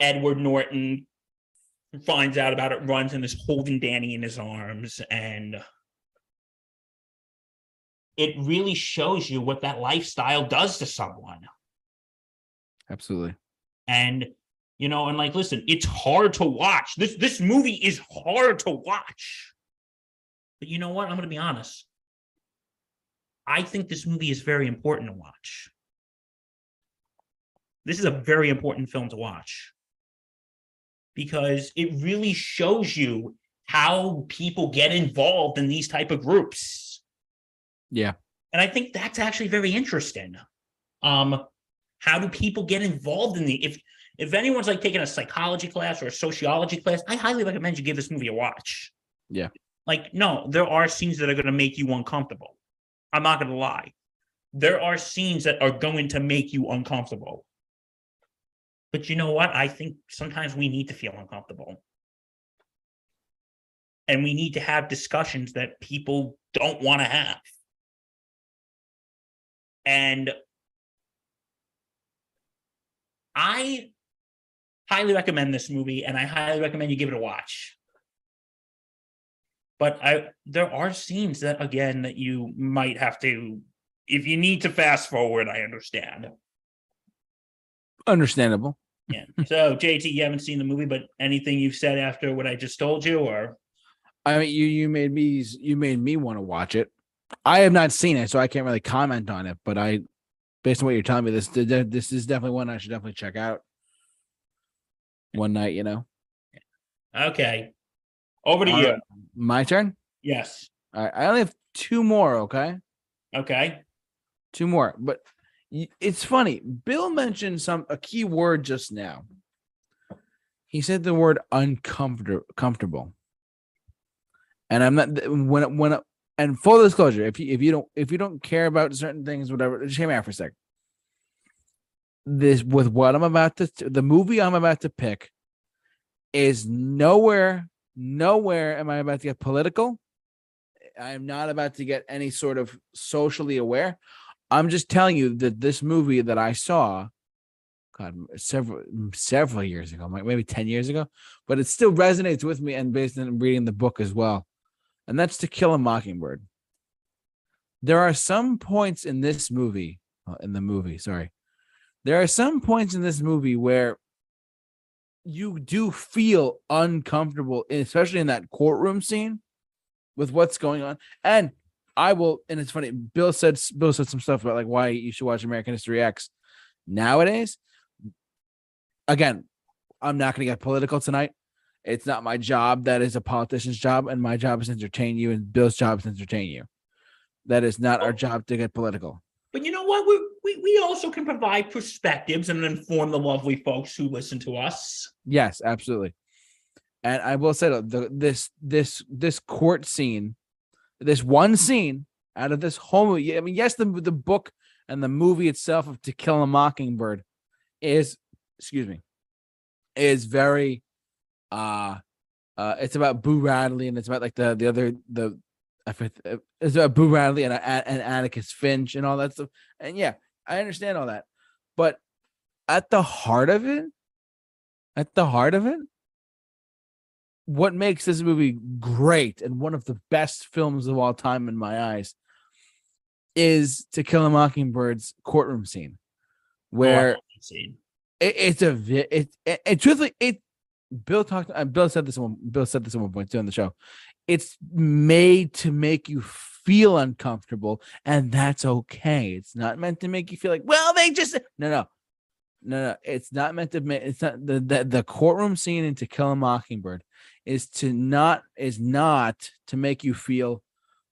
Edward Norton finds out about it, runs and is holding Danny in his arms, and it really shows you what that lifestyle does to someone. Absolutely. And you know, and like, listen, it's hard to watch. This this movie is hard to watch. But you know what? I'm going to be honest. I think this movie is very important to watch. This is a very important film to watch. because it really shows you how people get involved in these type of groups. Yeah. And I think that's actually very interesting. Um, how do people get involved in the if if anyone's like taking a psychology class or a sociology class, I highly recommend you give this movie a watch. Yeah. Like, no, there are scenes that are gonna make you uncomfortable. I'm not gonna lie. There are scenes that are going to make you uncomfortable. But you know what? I think sometimes we need to feel uncomfortable. And we need to have discussions that people don't want to have. And I highly recommend this movie and I highly recommend you give it a watch. But I there are scenes that again that you might have to if you need to fast forward, I understand. Understandable. Yeah. So JT, you haven't seen the movie, but anything you've said after what I just told you, or I mean, you you made me you made me want to watch it. I have not seen it, so I can't really comment on it. But I, based on what you're telling me, this this is definitely one I should definitely check out. One night, you know. okay. Over to All you. right. My turn. Yes. All right, I only have two more. Okay, Okay. two more. But y- it's funny. Bill mentioned some a key word just now. He said the word uncomfortable. Comfortable. And I'm not when when and full disclosure, if you if you don't if you don't care about certain things, whatever, just hear me out for a sec. This with what I'm about to the movie I'm about to pick is nowhere, nowhere am I about to get political. I am not about to get any sort of socially aware. I'm just telling you that this movie that I saw, God, several several years ago, maybe 10 years ago, but it still resonates with me and based on reading the book as well. And that's To Kill a Mockingbird. There are some points in this movie, uh, in the movie, sorry. There are some points in this movie where you do feel uncomfortable, especially in that courtroom scene with what's going on. And I will, and it's funny. Bill said Bill said some stuff about like why you should watch American History X nowadays. Again, I'm not going to get political tonight. It's not my job. That is a politician's job, and my job is to entertain you, and Bill's job is to entertain you. That is not our oh. job to get political. But you know what? We, we we also can provide perspectives and inform the lovely folks who listen to us. Yes, absolutely. And I will say the, this this this court scene, this one scene out of this whole movie. I mean, yes, the the book and the movie itself of To Kill a Mockingbird is, excuse me, is very, uh, uh, it's about Boo Radley and it's about like the the other the, uh, it's about Boo Radley and and Atticus Finch and all that stuff. And yeah, I understand all that, but at the heart of it, at the heart of it, what makes this movie great and one of the best films of all time in my eyes is To Kill a Mockingbird's courtroom scene, where Oh, scene. it, it's a it, it, it truthfully it Bill talked uh, Bill said this one Bill said this at one point too on the show. It's made to make you feel uncomfortable, and that's okay. It's not meant to make you feel like, well, they just no no no no. It's not meant to make it's not the the, the courtroom scene in To Kill a Mockingbird is to not is not to make you feel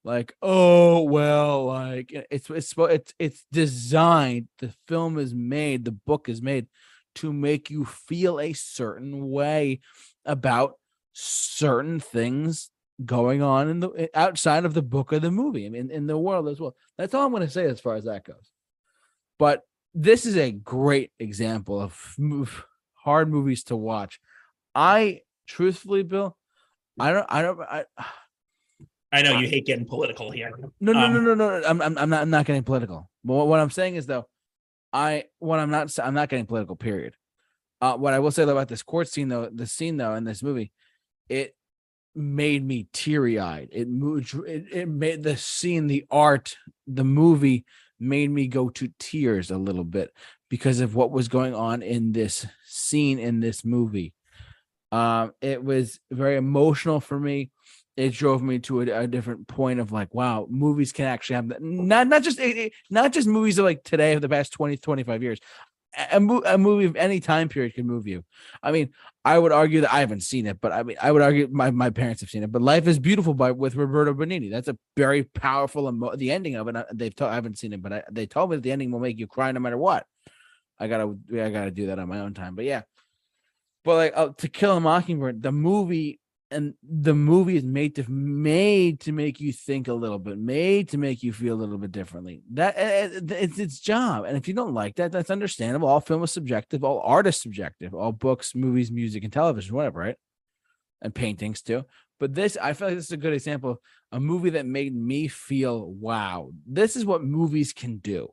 like oh well like it's it's it's it's designed the film is made the book is made to make you feel a certain way about certain things going on in the outside of the book or the movie I mean in the world as well that's all i'm going to say as far as that goes but this is a great example of move, hard movies to watch i truthfully bill i don't i don't i I know you hate getting political here. no, no, Um, no, no, no. I'm, I'm, I'm not, I'm not getting political. But what I'm saying is though, I, what I'm not, I'm not getting political. Period. Uh, what I will say about this court scene though, the scene though in this movie, it made me teary eyed. It moved. It, it made the scene, the art, the movie made me go to tears a little bit because of what was going on in this scene in this movie. Um, it was very emotional for me it drove me to a, a different point of like wow movies can actually have that not not just it, it- not just movies of like today of the past 20 25 years a, a movie of any time period can move you. I mean, I would argue that I haven't seen it, but I mean, I would argue my, my parents have seen it. But Life is Beautiful by with Roberto Benigni. That's a very powerful. Emo- the ending of it, they've told I haven't seen it, but I, they told me that the ending will make you cry no matter what. I gotta I gotta do that on my own time. But yeah, but like uh, To Kill a Mockingbird, the movie and the movie is made to made to make you think a little bit, made to make you feel a little bit differently. That uh, uh, it's its job, and if you don't like that, that's understandable. All film is subjective, all art is subjective, all books, movies, music, and television, whatever, right? And paintings too. But this, I feel like this is a good example. A movie that made me feel, wow, this is what movies can do,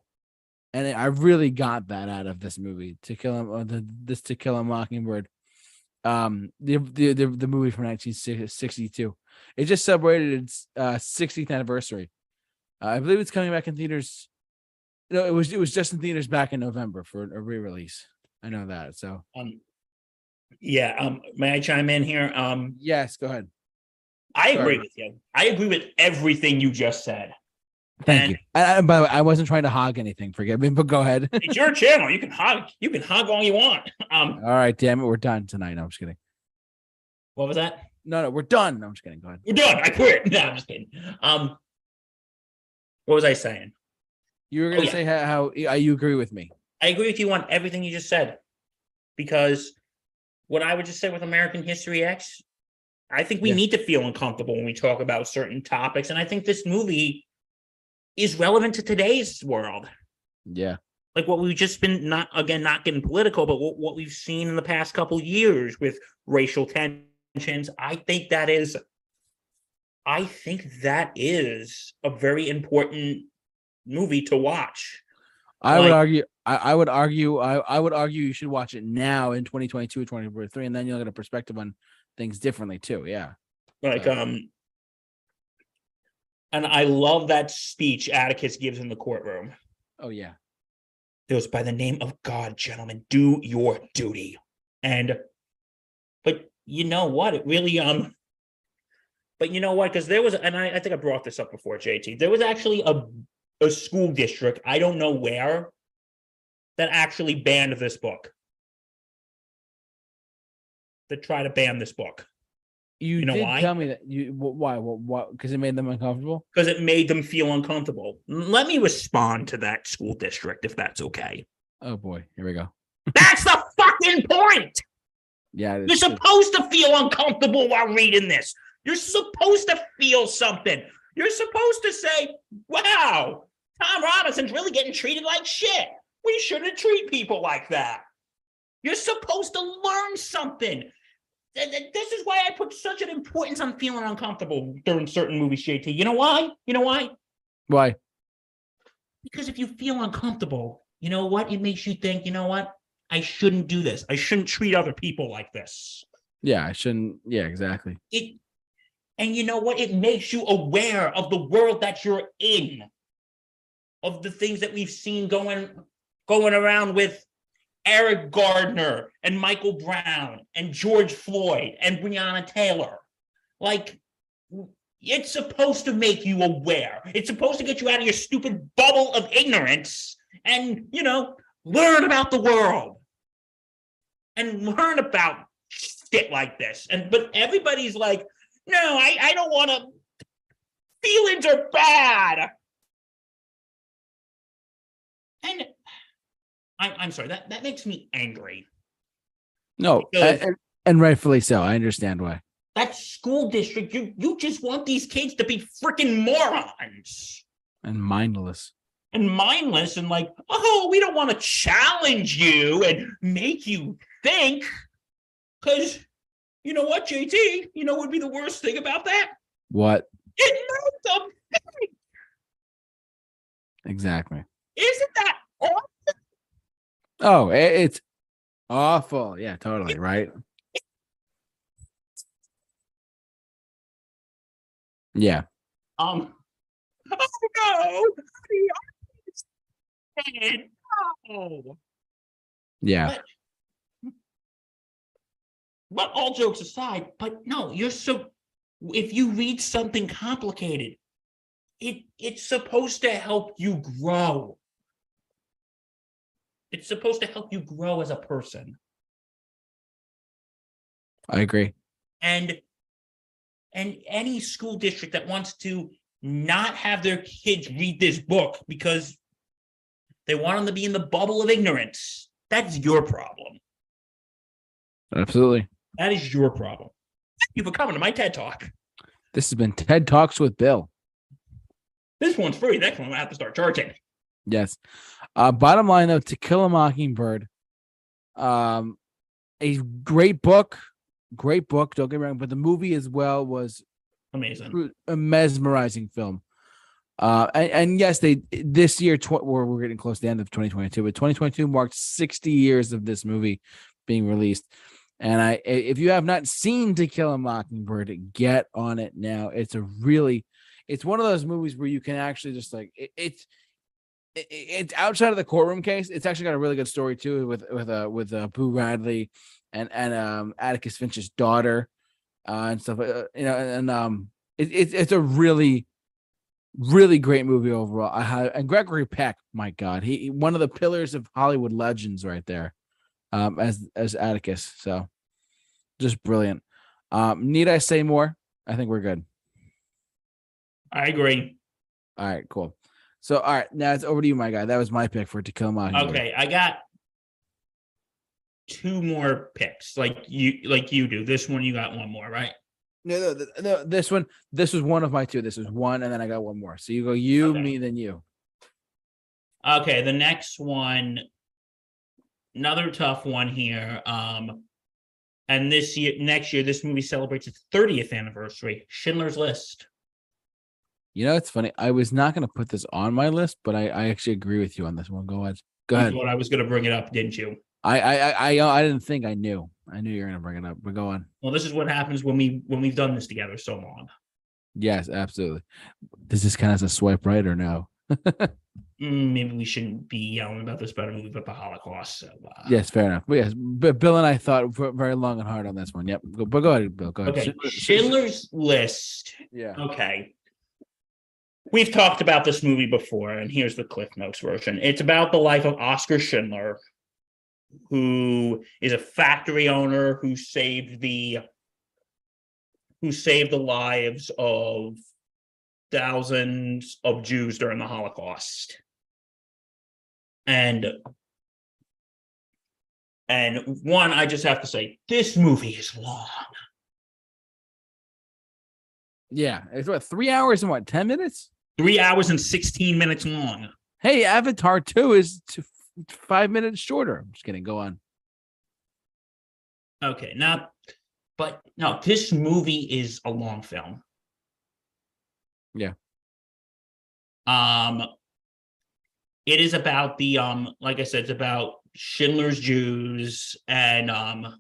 and I really got that out of this movie. To kill him, uh, the, this To Kill a Mockingbird um the the the, the movie from 1962 it just celebrated its uh 60th anniversary uh, i believe it's coming back in theaters no it was it was just in theaters back in november for a re-release i know that so Um, yeah. Um, may I chime in here? Um, yes go ahead I Sorry. agree with you. I agree with everything you just said. Thank And- you I, I, by the way i wasn't trying to hog anything forgive me but go ahead It's your channel. You can hog. You can hog all you want. Um, all right damn it we're done tonight no i'm just kidding what was that? no no we're done no i'm just kidding go ahead We're done. I quit. No, I'm just kidding. Um, what was I saying? you were Oh, gonna yeah. say how, how uh, you agree with me I agree with you on everything you just said, because what I would just say with American History X, I think we Yeah. need to feel uncomfortable when we talk about certain topics, and I think this movie is relevant to today's world. yeah like what we've just been not again not getting political but what, what we've seen in the past couple years with racial tensions i think that is i think that is a very important movie to watch I would Like- argue. I, I would argue. I, I would argue you should watch it now in 2022 or 2023, and then you'll get a perspective on things differently too. Yeah. like Right. um and i love that speech atticus gives in the courtroom. Oh yeah. it was by the name of god gentlemen do your duty. And but you know what? It really um but you know what? Because there was and I, I think i brought this up before jt there was actually a a school district i don't know where that actually banned this book. That try to ban this book You, You know did why? tell me that you wh- why why because it made them uncomfortable. because it made them feel uncomfortable let me respond to that school district if that's okay Oh boy, here we go. that's the fucking point Yeah, You're supposed to feel uncomfortable while reading this. You're supposed to feel something. You're supposed to say, wow, Tom Robinson's really getting treated like shit. We shouldn't treat people like that. You're supposed to learn something. Th- th- This is why I put such an importance on feeling uncomfortable during certain movies, JT. You know why? You know why? why? Because if you feel uncomfortable, you know what? It makes you think, you know what? I shouldn't do this. I shouldn't treat other people like this. Yeah, I shouldn't. Yeah, exactly. it and you know what it makes you aware of the world that you're in of the things that we've seen going going around with Eric Garner and Michael Brown and George Floyd and Breonna Taylor like it's supposed to make you aware it's supposed to get you out of your stupid bubble of ignorance and you know learn about the world and learn about shit like this. And but everybody's like, no, I, I don't want to. Feelings are bad. And I, I'm sorry, that, that makes me angry. No, and, and rightfully so. I understand why. That school district, you you just want these kids to be freaking morons And mindless. and mindless and like, oh, we don't want to challenge you and make you think. Cause you know what, JT? You know what would be the worst thing about that? What It made them think. exactly? Isn't that awful? Oh, i- it's awful. Yeah, totally. Right. Yeah. Um, oh no, no. Yeah. But all jokes aside, but no, you're so. If you read something complicated, it it's supposed to help you grow. It's supposed to help you grow as a person. I agree. And and any school district that wants to not have their kids read this book because they want them to be in the bubble of ignorance, that's your problem. Absolutely. That is your problem. Thank you for coming to my TED Talk. This has been TED Talks with Bill. This one's free. Next one I have to start charging. Yes. Uh, bottom line though, To Kill a Mockingbird, um, a great book, great book. Don't get me wrong, but the movie as well was Amazing. a mesmerizing film. Uh, and, and yes, they this year tw- we're we're getting close to the end of 2022, but 2022 marked 60 years of this movie being released. And I, if you have not seen To Kill a Mockingbird, get on it now. It's a really, it's one of those movies where you can actually just like it, it's. It- it- It's outside of the courtroom case. It's actually got a really good story too, with with uh with uh, Boo Radley and and um Atticus Finch's daughter, uh, and stuff. Uh, you know, and, and um, it, it, it's a really really great movie overall. I have and Gregory Peck, my God, he he- one of the pillars of Hollywood legends right there, um, as as Atticus. So just brilliant. Um, need I say more? I think we're good. I agree. All right, cool. So all right, now it's over to you, my guy. That was my pick for To Kill a Okay, I got two more picks, like you like you do. This one you got one more, right? No, no, no, this one, this was one of my two. This is one, and then I got one more. So you go, you, Okay. me, then you. Okay, the next one, another tough one here. Um, and this year, next year, this movie celebrates its 30th anniversary. Schindler's List. You know, it's funny. I was not going to put this on my list, but I, I actually agree with you on this one. Go ahead. Go You ahead. thought I was going to bring it up, didn't you? I, I, I, I, I didn't think I knew. I knew you were going to bring it up. But go on. Well, this is what happens when we when we've done this together so long. Yes, absolutely. Does this count as a swipe right or no? Mm, maybe we shouldn't be yelling about this a movie about the Holocaust. So, uh, Yes, fair enough. But yes, but Bill and I thought very long and hard on this one. Yep. Go, but go ahead, Bill. Go ahead. Okay, Schindler's List. Yeah. Okay. We've talked about this movie before, and here's the Cliff Notes version. It's about the life of Oskar Schindler, who is a factory owner who saved the who saved the lives of thousands of Jews during the Holocaust. And and one, I just have to say, this movie is long. Yeah. It's what three hours and what ten minutes? Three hours and 16 minutes long. Hey, Avatar two is t- five minutes shorter. I'm just kidding. Go on. Okay, now, but no, this movie is a long film. Yeah. Um, it is about the um, like I said, it's about Schindler's Jews and um,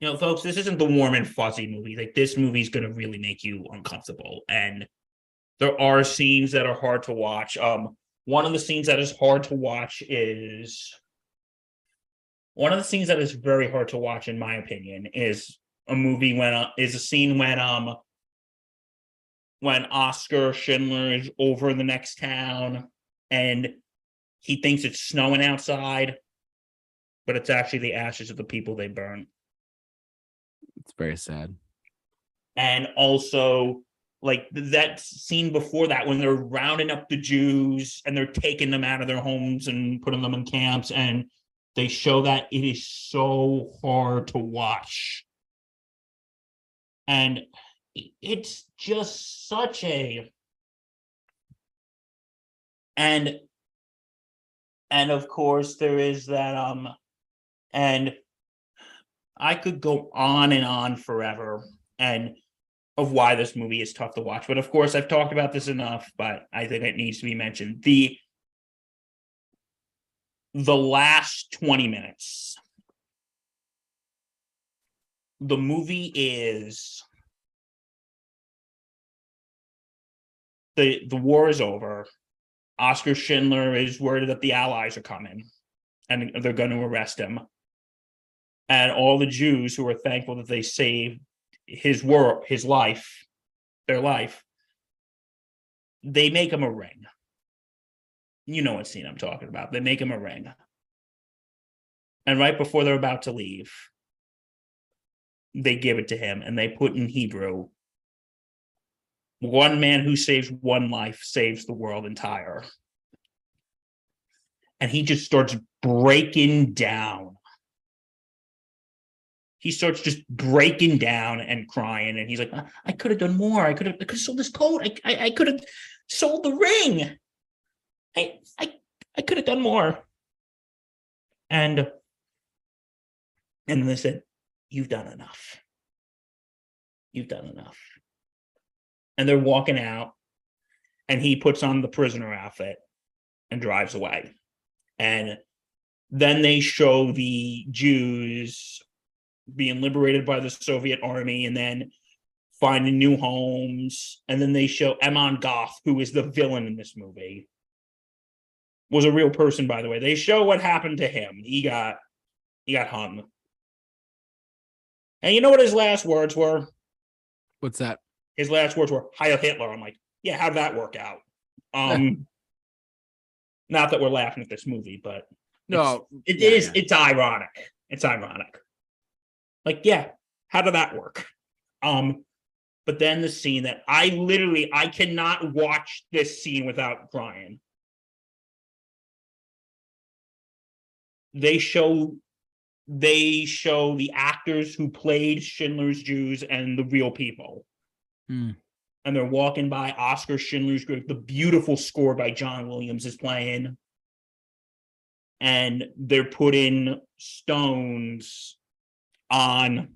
you know, folks, this isn't the warm and fuzzy movie. Like this movie's gonna really make you uncomfortable, and there are scenes that are hard to watch. Um, one of the scenes that is hard to watch is one of the scenes that is very hard to watch, in my opinion, is a movie when uh, is a scene when um when Oskar Schindler is over in the next town and he thinks it's snowing outside, but it's actually the ashes of the people they burn. It's very sad. and also like that scene before that when they're rounding up the Jews and they're taking them out of their homes and putting them in camps and they show that it is so hard to watch and it's just such a and and of course there is that um and I could go on and on forever and of why this movie is tough to watch. But of course, I've talked about this enough, but I think it needs to be mentioned. The the last 20 minutes. The movie is the the war is over. Oskar Schindler is worried that the Allies are coming and they're going to arrest him and all the Jews who are thankful that they saved his world, his life, their life, they make him a ring. You know what scene I'm talking about. They make him a ring. And right before they're about to leave, they give it to him and they put in Hebrew one man who saves one life saves the world entire. And he just starts breaking down. He starts just breaking down and crying, and he's like, "I, could have done more. I could have, I could have sold this coat. I, I, I could have sold the ring. I, I, I could have done more." And, and they said, "You've done enough. You've done enough." and they're walking out and he puts on the prisoner outfit and drives away and then they show the jews being liberated by the soviet army and then finding new homes and then they show Amon Göth who is the villain in this movie was a real person by the way they show what happened to him he got he got hung and you know what his last words were What's that? his last words were Heil Hitler. I'm like, yeah, how'd that work out? Um not that we're laughing at this movie, but No, it yeah, is. yeah. it's ironic. It's ironic. Like, yeah, how did that work? Um, but then the scene that I literally I cannot watch this scene without crying. They show they show the actors who played Schindler's Jews and the real people Hmm. and they're walking by Oskar Schindler's group. The beautiful score by John Williams is playing, and they're putting stones on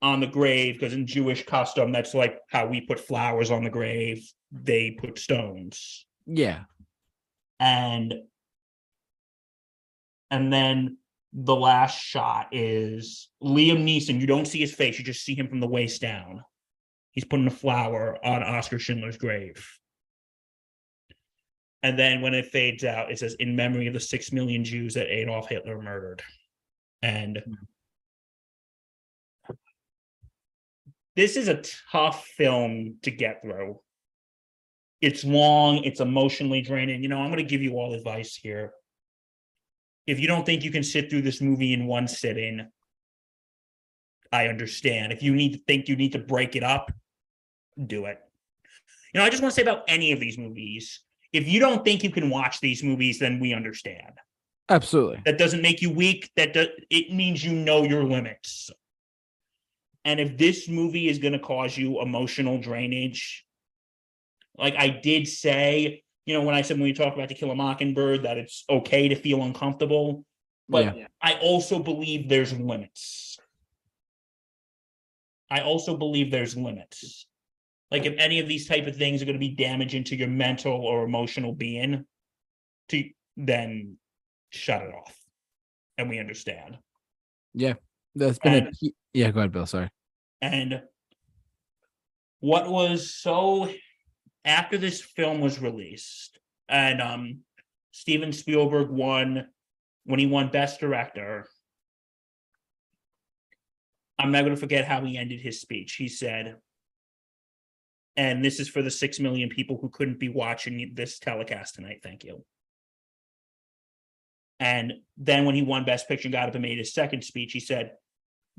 on the grave because in Jewish custom, that's like how we put flowers on the grave. They put stones, Yeah. and and then the last shot is Liam Neeson. You don't see his face; you just see him from the waist down. He's putting a flower on Oskar Schindler's grave. And then when it fades out, it says, in memory of the six million Jews that Adolf Hitler murdered. And hmm. this is a tough film to get through. It's long, it's emotionally draining. You know, I'm going to give you all advice here. If you don't think you can sit through this movie in one sitting, I understand. If you need to think you need to break it up, do it. You know, I just want to say about any of these movies, if you don't think you can watch these movies, then we understand. Absolutely. That doesn't make you weak. That it means you know your limits. And if this movie is going to cause you emotional drainage, like I did say, you know, when I said when we talk about To Kill a Mockingbird, that it's okay to feel uncomfortable, but Yeah. I also believe there's limits. I also believe there's limits. Like if any of these type of things are going to be damaging to your mental or emotional being, to then shut it off. And we understand. Yeah. That's been a And- key- yeah. Go ahead, Bill. Sorry. And what was so after this film was released, and um Steven Spielberg won when he won Best Director. I'm not going to forget how he ended his speech. He said, and this is for the six million people who couldn't be watching this telecast tonight. Thank you. And then when he won Best Picture and got up and made his second speech, he said,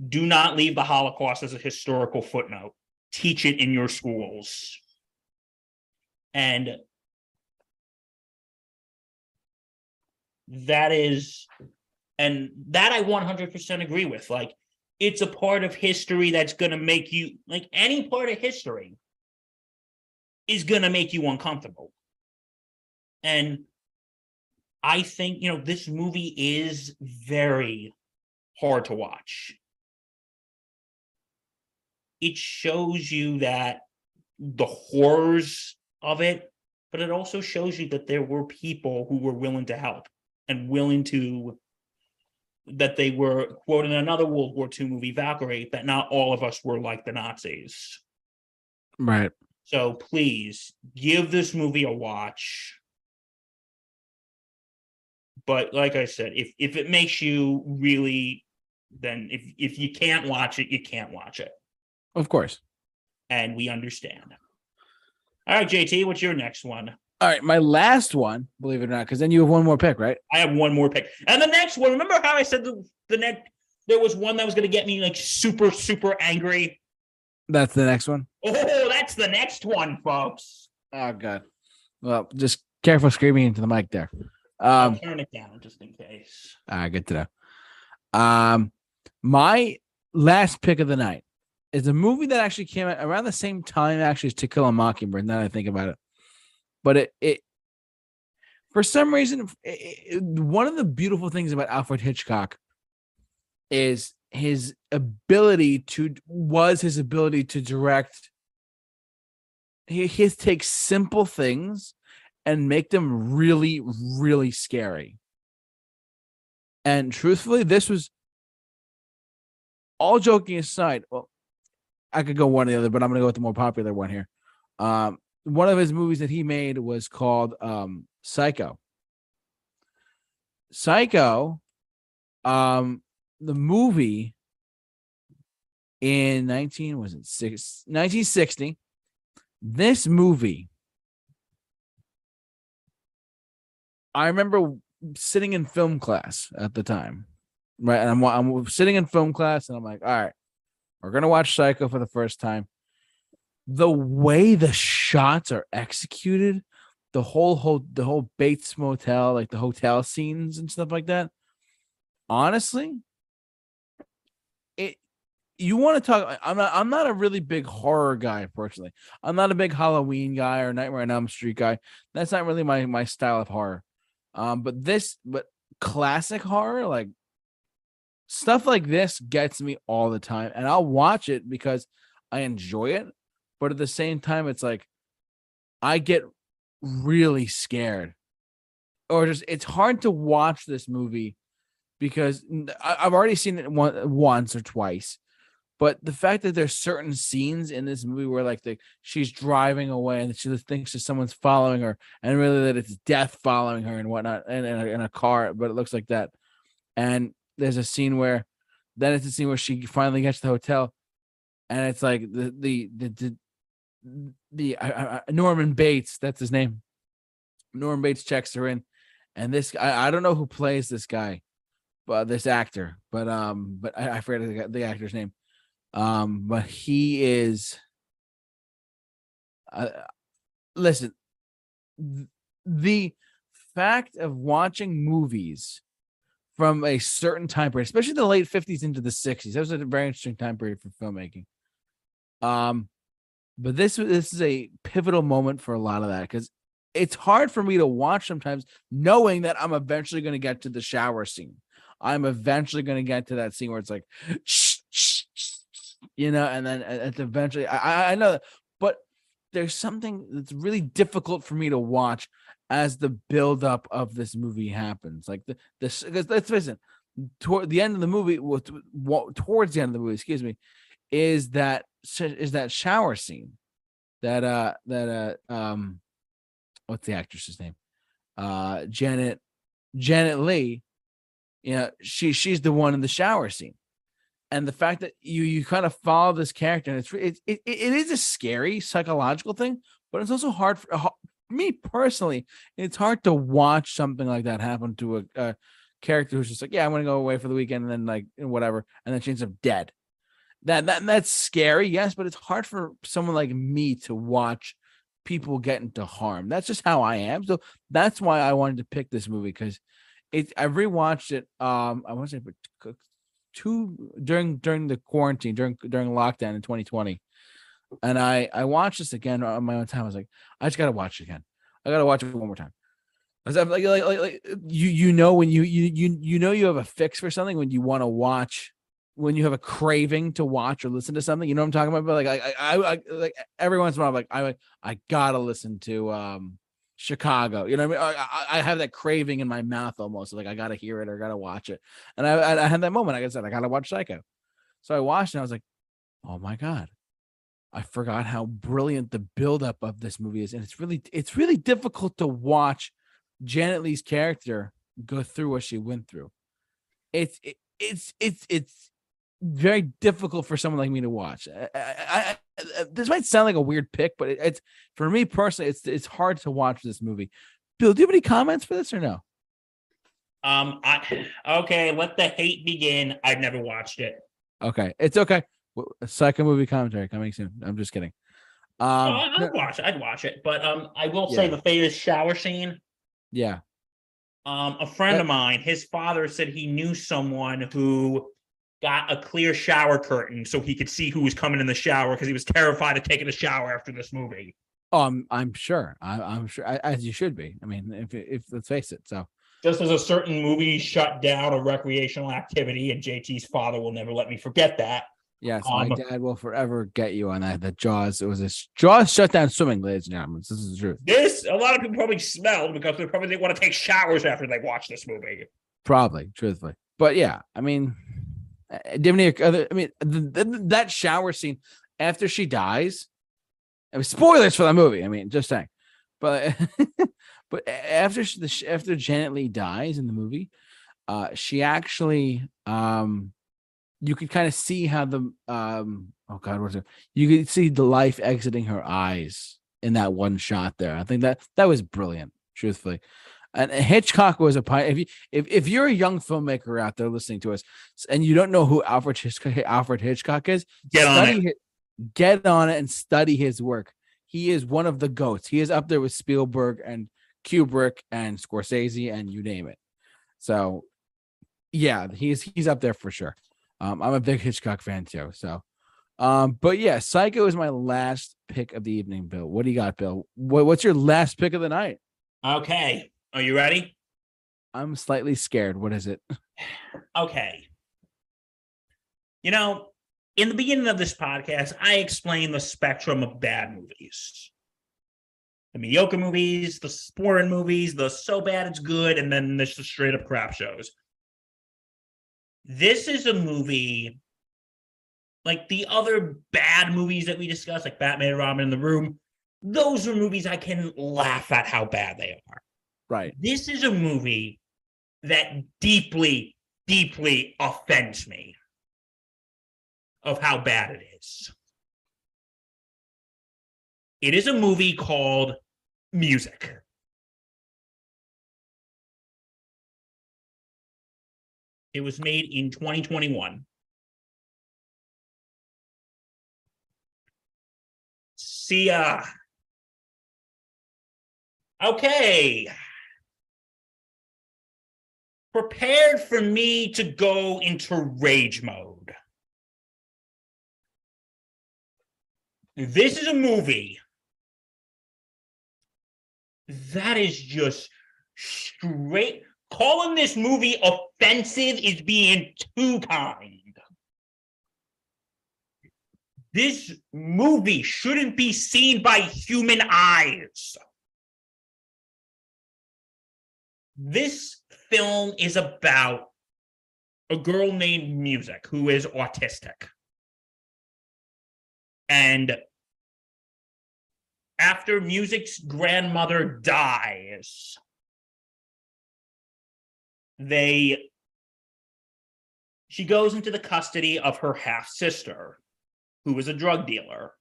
do not leave the Holocaust as a historical footnote. Teach it in your schools. And that is, and that I 100% agree with. Like, it's a part of history that's going to make you, like, any part of history is going to make you uncomfortable. And I think, you know, this movie is very hard to watch it shows you that the horrors of it, but it also shows you that there were people who were willing to help and willing to that they were quote in another World War II movie, Valkyrie, that not all of us were like the Nazis. Right. So please give this movie a watch. But like I said, if if it makes you really then if if you can't watch it, you can't watch it. Of course. and we understand. All right, JT, what's your next one? All right, my last one, believe it or not, because then you have one more pick, right? I have one more pick. And the next one, remember how I said the, the next there was one that was gonna get me like super, super angry. That's the next one. Oh, that's the next one, folks. Oh god. Well, just careful screaming into the mic there. I'll Um, turn it down just in case. all right, good to know. Um, my last pick of the night is a movie that actually came out around the same time, actually, as To Kill a Mockingbird. Now that I think about it, but it it for some reason, it, it- one of the beautiful things about Alfred Hitchcock is his ability to was his ability to direct. He he takes simple things and make them really, really scary. And truthfully, this was all joking aside. Well, I could go one or the other, but I'm gonna go with the more popular one here. Um, one of his movies that he made was called um Psycho. Psycho, um, the movie in 19 was it six 1960. This movie I remember sitting in film class at the time, right? And I'm, I'm sitting in film class, and I'm like, all right, we're gonna watch Psycho for the first time. The way the shots are executed, the whole whole the whole Bates Motel, like the hotel scenes and stuff like that. Honestly, it you want to talk. I'm not. I'm not a really big horror guy personally. I'm not a big Halloween guy or Nightmare on Elm Street guy. That's not really my my style of horror. Um, but this, but classic horror, like stuff like this, gets me all the time, and I'll watch it because I enjoy it. But at the same time, it's like I get really scared, or just it's hard to watch this movie because I've already seen it once or twice. But the fact that there's certain scenes in this movie where like the she's driving away and she thinks that someone's following her, and really that it's death following her and whatnot, and in, a, in a car, but it looks like that. And there's a scene where, then it's a scene where she finally gets to the hotel, and it's like the the the the, the uh, uh, Norman Bates, that's his name. Norman Bates checks her in, and this I, I don't know who plays this guy, but this actor, but um, but I, I forget the, the actor's name um but he is uh, listen th- the fact of watching movies from a certain time period especially the late 50s into the 60s that was a very interesting time period for filmmaking. Um but this this is a pivotal moment for a lot of that because it's hard for me to watch sometimes knowing that i'm eventually going to get to the shower scene. I'm eventually going to get to that scene where it's like you know, and then it's eventually I I- know that, but there's something that's really difficult for me to watch as the buildup of this movie happens. Like the this because let's face it, toward the end of the movie, well, towards the end of the movie, excuse me, is that is that shower scene that uh that uh um what's the actress's name? Uh Janet Janet Leigh, you know, she she's the one in the shower scene and the fact that you you kind of follow this character and it's it, it, it is a scary psychological thing but it's also hard for me personally it's hard to watch something like that happen to a, a character who's just like yeah i'm gonna go away for the weekend and then like whatever and then she ends up dead. That that that's scary yes but it's hard for someone like me to watch people get into harm. That's just how i am so that's why i wanted to pick this movie because it i rewatched it um i want to say two during during the quarantine during during lockdown in 2020 and i i watched this again on my own time. I was like i just gotta watch it again. I gotta watch it one more time. I was like, like, like, like you you know when you you you you know you have a fix for something when you want to watch when you have a craving to watch or listen to something. You know what i'm talking about? But like i i, I like every once in a while I'm like i like i gotta listen to um chicago you know i mean I, I, have that craving in my mouth almost like i gotta hear it or gotta watch it and I, I, I had that moment. Like I said, I gotta watch Psycho. So I watched and I was like, oh my God. I forgot how brilliant the buildup of this movie is. And it's really, it's really difficult to watch Janet Leigh's character go through what she went through. It's it, it's it's it's very difficult for someone like me to watch. I, I, I, this might sound like a weird pick, but it, it's for me personally, it's it's hard to watch this movie. Bill, do you have any comments for this or no? Um, I okay, let the hate begin. I've never watched it. Okay, it's okay. Second movie commentary coming soon. I'm just kidding. Oh, Um, no- I'd watch it. I'd watch it. But um, I will say Yeah. the famous shower scene. yeah, Um, a friend That- of mine, his father said he knew someone who got a clear shower curtain so he could see who was coming in the shower because he was terrified of taking a shower after this movie. oh, I'm I'm sure. I, I'm sure as you should be. I mean, if if let's face it. So Just as a certain movie shut down a recreational activity, and JT's father will never let me forget that. yes, Um, my dad will forever get you on that. That Jaws. It was a Jaws shut down swimming, ladies and gentlemen. This is the truth. This a lot of people probably smelled because they probably didn't want to take showers after they watched this movie. Probably, truthfully. But yeah, I mean, do you have any other? I mean, th- th- that shower scene after she dies. I mean, spoilers for that movie. I mean, just saying. But but after she, the, after Janet Leigh dies in the movie, uh, she actually um, you could kind of see how the um, oh god, what's it? You could see the life exiting her eyes in that one shot there. I think that that was brilliant. Truthfully. And Hitchcock was a pioneer. If you if, if you're a young filmmaker out there listening to us and you don't know who Alfred Hitchcock, Alfred Hitchcock is, Get on study it. hi- get on it and study his work. He is one of the goats. He is up there with Spielberg and Kubrick and Scorsese and you name it. So, yeah, he's he's up there for sure. Um, I'm a big Hitchcock fan too. So, um, but yeah, Psycho is my last pick of the evening. Bill, what do you got, Bill? What, what's your last pick of the night? Okay, are you ready? I'm slightly scared. What is it? Okay. You know, in the beginning of this podcast, I explained the spectrum of bad movies. The mediocre movies, the sporting movies, the so bad it's good, and then there's the straight up crap shows. This is a movie like the other bad movies that we discussed, like Batman and Robin in the Room. Those are movies I can laugh at how bad they are Right. this is a movie that deeply, deeply offends me of how bad it is. It is a movie called Music. It was made in 2021. See ya. Okay prepared for me to go into rage mode. This is a movie that is just straight. Calling this movie offensive is being too kind. This movie shouldn't be seen by human eyes. This film is about a girl named Music who is autistic. And after Music's grandmother dies, they she goes into the custody of her half sister, who is a drug dealer.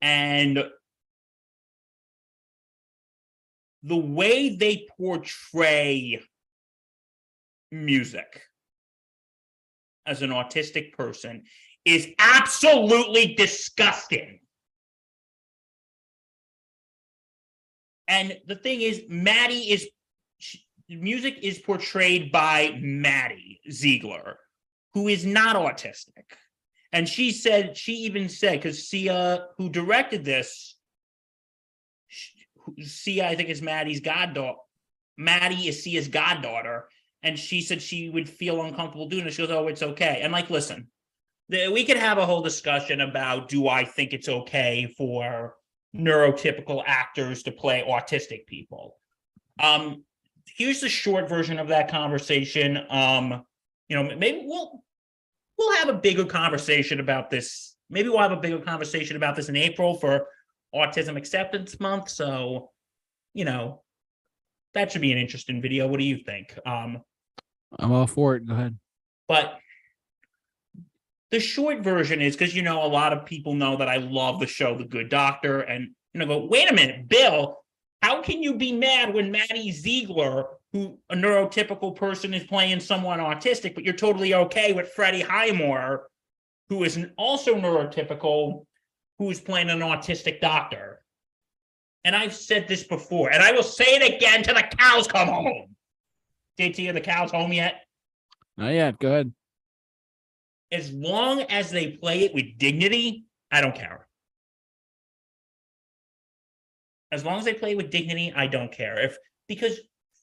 And the way they portray music as an autistic person is absolutely disgusting. And the thing is, Maddie is sh- music is portrayed by Maddie Ziegler, who is not autistic. And she said, she even said, because Sia, who directed this, Sia, I think is Maddie's goddaughter. Maddie is Sia's goddaughter. And she said she would feel uncomfortable doing it. She goes, Oh, it's okay. And like, listen, the, we could have a whole discussion about do I think it's okay for neurotypical actors to play autistic people? Um, here's the short version of that conversation. Um, you know, maybe we'll we'll have a bigger conversation about this. Maybe we'll have a bigger conversation about this in April for Autism Acceptance Month. So, you know, that should be an interesting video. What do you think? Um, I'm all for it. Go ahead. but the short version is because you know a lot of people know that I love the show The Good Doctor, and you know, go wait a minute, Bill, how can you be mad when Maddie Ziegler, who a neurotypical person, is playing someone autistic, but you're totally okay with Freddie Highmore, who is also neurotypical, who's playing an autistic doctor? And I've said this before, and I will say it again till the cows come home. JT, are the cows home yet? Not yet. Go ahead. as long as they play it with dignity, I don't care. As long as they play with dignity, I don't care. If because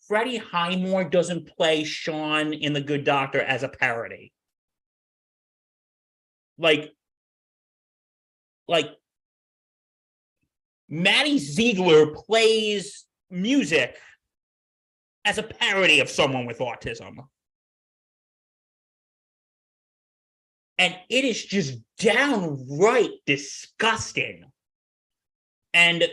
Freddie Highmore doesn't play Sean in The Good Doctor as a parody. Like, like Maddie Ziegler plays music as a parody of someone with autism. and it is just downright disgusting. And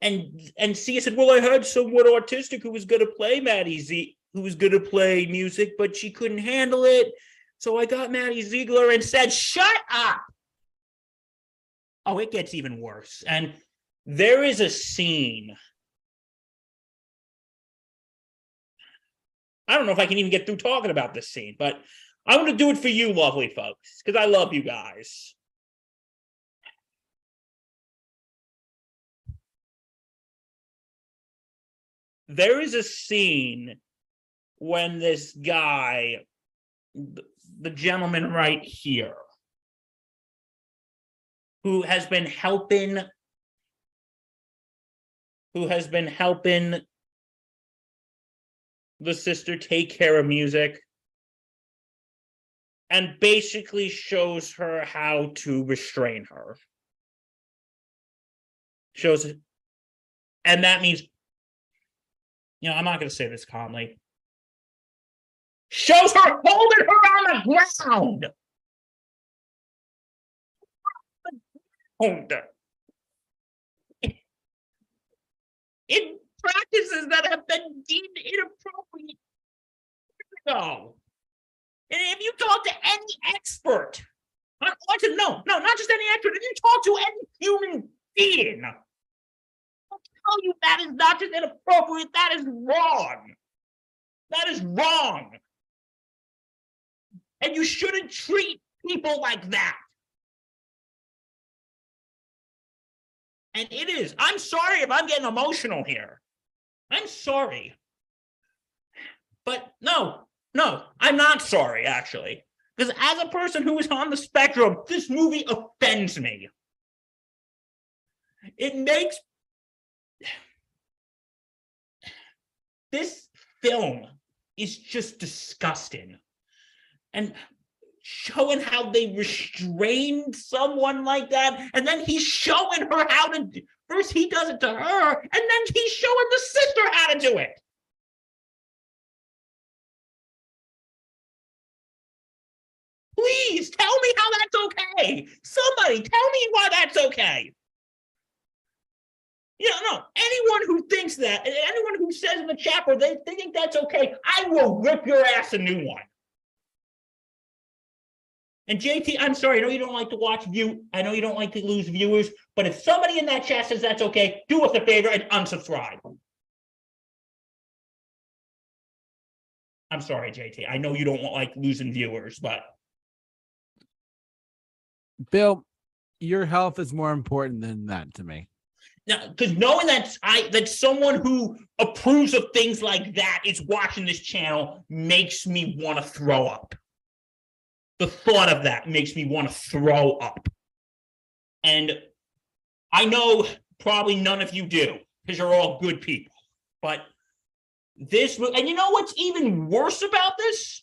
and and Sia said, "Well, I had someone autistic who was to play Maddie Z, who was to play music, but she couldn't handle it. So I got Maddie Ziegler and said, "Shut up." Oh, it gets even worse. And there is a scene. I don't know if I can even get through talking about this scene, but I'm going to do it for you, lovely folks, because I love you guys. There is a scene when this guy, the gentleman right here, who has been helping, who has been helping the sister take care of music and basically shows her how to restrain her. Shows. And that means, you know, I'm not going to say this calmly. Shows her holding her on the ground. In practices that have been deemed inappropriate years. And if you talk to any expert on to no, no, not just any expert, if you talk to any human being, they'll tell you that is not just inappropriate, that is wrong. That is wrong. And you shouldn't treat people like that. And it is. I'm sorry if I'm getting emotional here. I'm sorry. But no, no, I'm not sorry, actually. Because as a person who is on the spectrum, this movie offends me. It makes this film is just disgusting. And showing how they restrained someone like that, and then he's showing her how to do- first he does it to her, and then he's showing the sister how to do it. Please tell me how that's okay. Somebody tell me why that's okay. You know, no, anyone who thinks that, anyone who says in the chapter they, they think that's okay, I will rip your ass a new one. And JT, I'm sorry, I know you don't like to watch view, I know you don't like to lose viewers, but if somebody in that chat says that's okay, do us a favor and unsubscribe. I'm sorry, JT. I know you don't like losing viewers, but Bill, your health is more important than that to me. Now, because knowing that I that someone who approves of things like that is watching this channel makes me want to throw up. The thought of that makes me want to throw up. And I know probably none of you do because you're all good people. But this and you know what's even worse about this?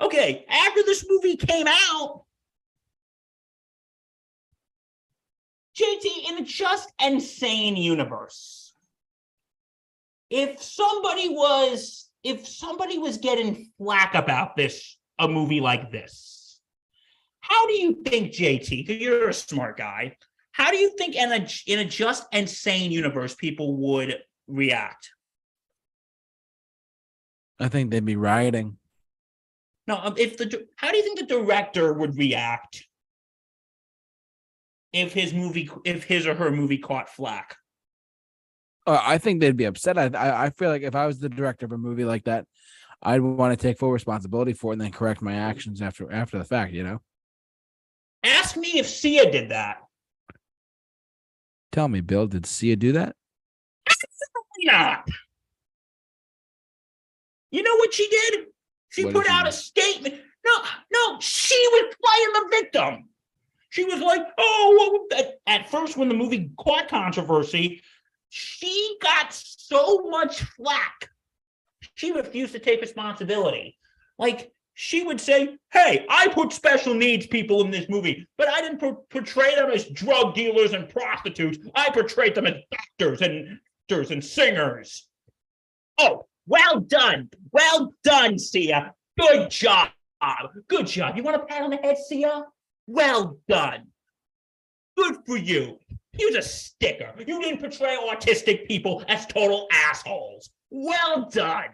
Okay, after this movie came out, JT, in a just insane universe, if somebody was if somebody was getting flack about this, a movie like this, how do you think, JT? Because you're a smart guy, how do you think in a in a just and sane universe people would react? I think they'd be rioting. No, um, if the how do you think the director would react if his movie, if his or her movie caught flack? Uh, I think they'd be upset. I, I I feel like if I was the director of a movie like that, I'd want to take full responsibility for it and then correct my actions after after the fact. You know, Ask me if Sia did that. tell me, Bill, did Sia do that? Absolutely not. You know what she did? She What put out a statement. No, no, she was playing the victim. She was like, oh, well, at, at first, when the movie caught controversy, she got so much flack. She refused to take responsibility. Like, she would say, hey, I put special needs people in this movie, but I didn't por- portray them as drug dealers and prostitutes. I portrayed them as doctors and actors and singers. Oh, well done. Well done, Sia. Good job. Good job. You want a pat on the head, Sia? Well done. Good for you. Use a sticker. You didn't portray autistic people as total assholes. Well done.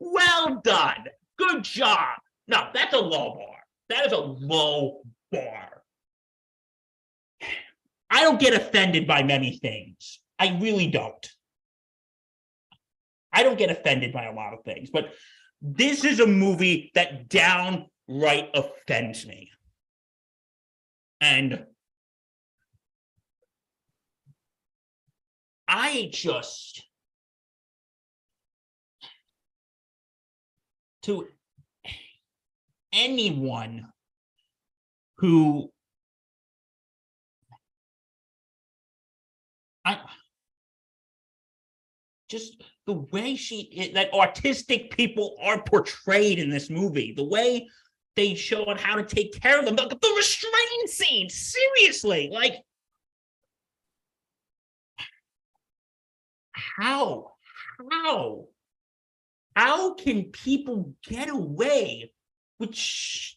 Well done. Good job. No, that's a low bar. That is a low bar. I don't get offended by many things. I really don't. I don't get offended by a lot of things, but this is a movie that downright offends me. And I just to anyone who I just the way she that autistic people are portrayed in this movie, the way they show on how to take care of them, the, the restraint scene, seriously, like how, how, how can people get away with sh-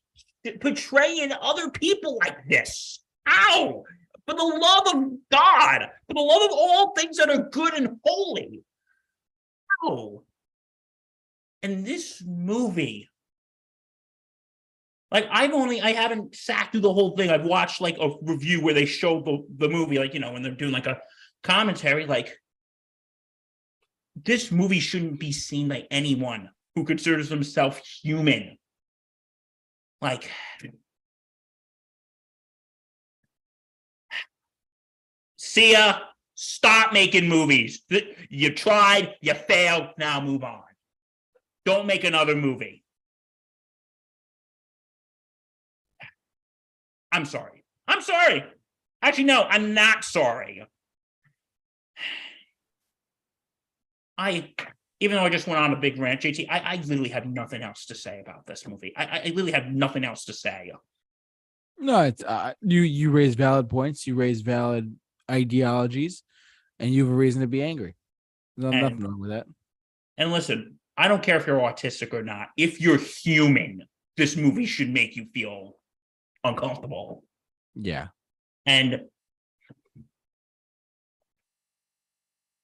portraying other people like this? How? For the love of God, for the love of all things that are good and holy. How? And this movie, like I've only I haven't sat through the whole thing. I've watched like a review where they show the, the movie, like you know, when they're doing like a commentary, like this movie shouldn't be seen by anyone who considers himself human. Like Sia, stop making movies. You tried, you failed, now move on. Don't make another movie. I'm sorry. I'm sorry. Actually, no, I'm not sorry. I, even though I just went on a big rant, JT, I, I literally have nothing else to say about this movie. I, I literally have nothing else to say. No, it's uh, you. You raise valid points. You raise valid ideologies, and you have a reason to be angry. There's And- nothing wrong with that. And listen, I don't care if you're autistic or not. If you're human, this movie should make you feel uncomfortable. Yeah. And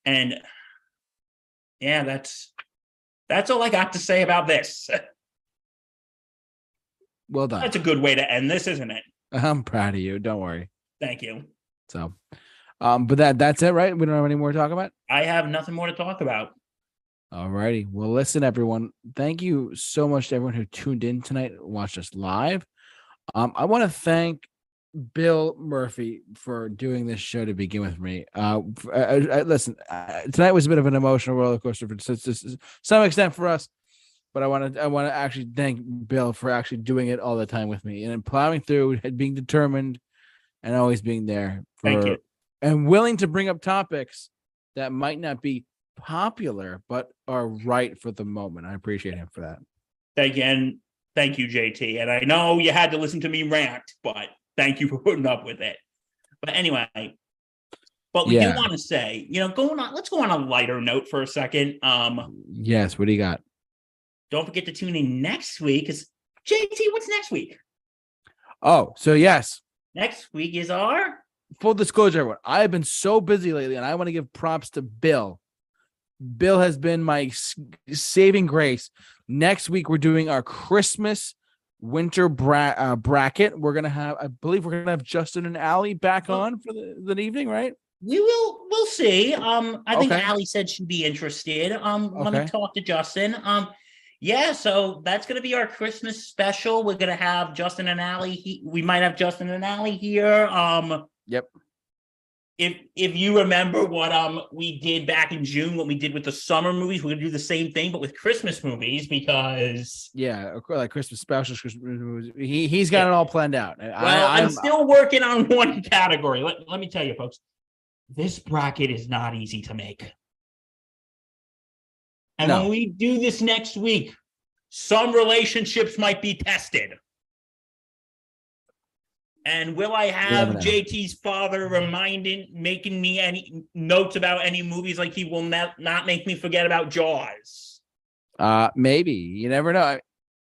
and yeah, that's that's all I got to say about this. Well done. That's a good way to end this, isn't it? I'm proud of you. Don't worry. Thank you. So, um, but that that's it, right? We don't have any more to talk about. I have nothing more to talk about. All righty. Well, listen, everyone. Thank you so much to everyone who tuned in tonight, watched us live. Um, I want to thank Bill Murphy for doing this show to begin with me. Uh, f- uh, uh, listen, uh, tonight was a bit of an emotional roller coaster for to, to- some extent for us, but I want to I want to actually thank Bill for actually doing it all the time with me and plowing through, and being determined, and always being there for Thank you. and willing to bring up topics that might not be popular but are right for the moment. I appreciate him for that. Thank you. And thank you, JT. And I know you had to listen to me rant, but thank you for putting up with it. But anyway, but we Yeah. do want to say, you know, going on, let's go on a lighter note for a second. Um, Yes, what do you got? don't forget to tune in next week. Because JT, what's next week? Oh, so yes, Next week is our full disclosure, everyone. I have been so busy lately, and I want to give props to Bill. Bill has been my saving grace. Next week, we're doing our Christmas winter bra- uh, bracket. We're gonna have, I believe, we're gonna have Justin and Allie back on for the, the evening, right? We will. We'll see. Um, I think Okay. Ali said she'd be interested. Um, let me talk to Justin. Um, yeah. So that's gonna be our Christmas special. We're gonna have Justin and Ali. He, we might have Justin and Ali here. Um. Yep. If if you remember what um we did back in June, what we did with the summer movies, we're gonna do the same thing, but with Christmas movies because Yeah, like Christmas specials. Christmas movies. He he's got it all planned out. Well, I, I'm I'm- still working on one category. Let, let me tell you, folks, this bracket is not easy to make. And No. when we do this next week, some relationships might be tested. And will I have. JT's father reminding, making me any notes about any movies like he will not, not make me forget about Jaws? Uh, maybe you never know. I,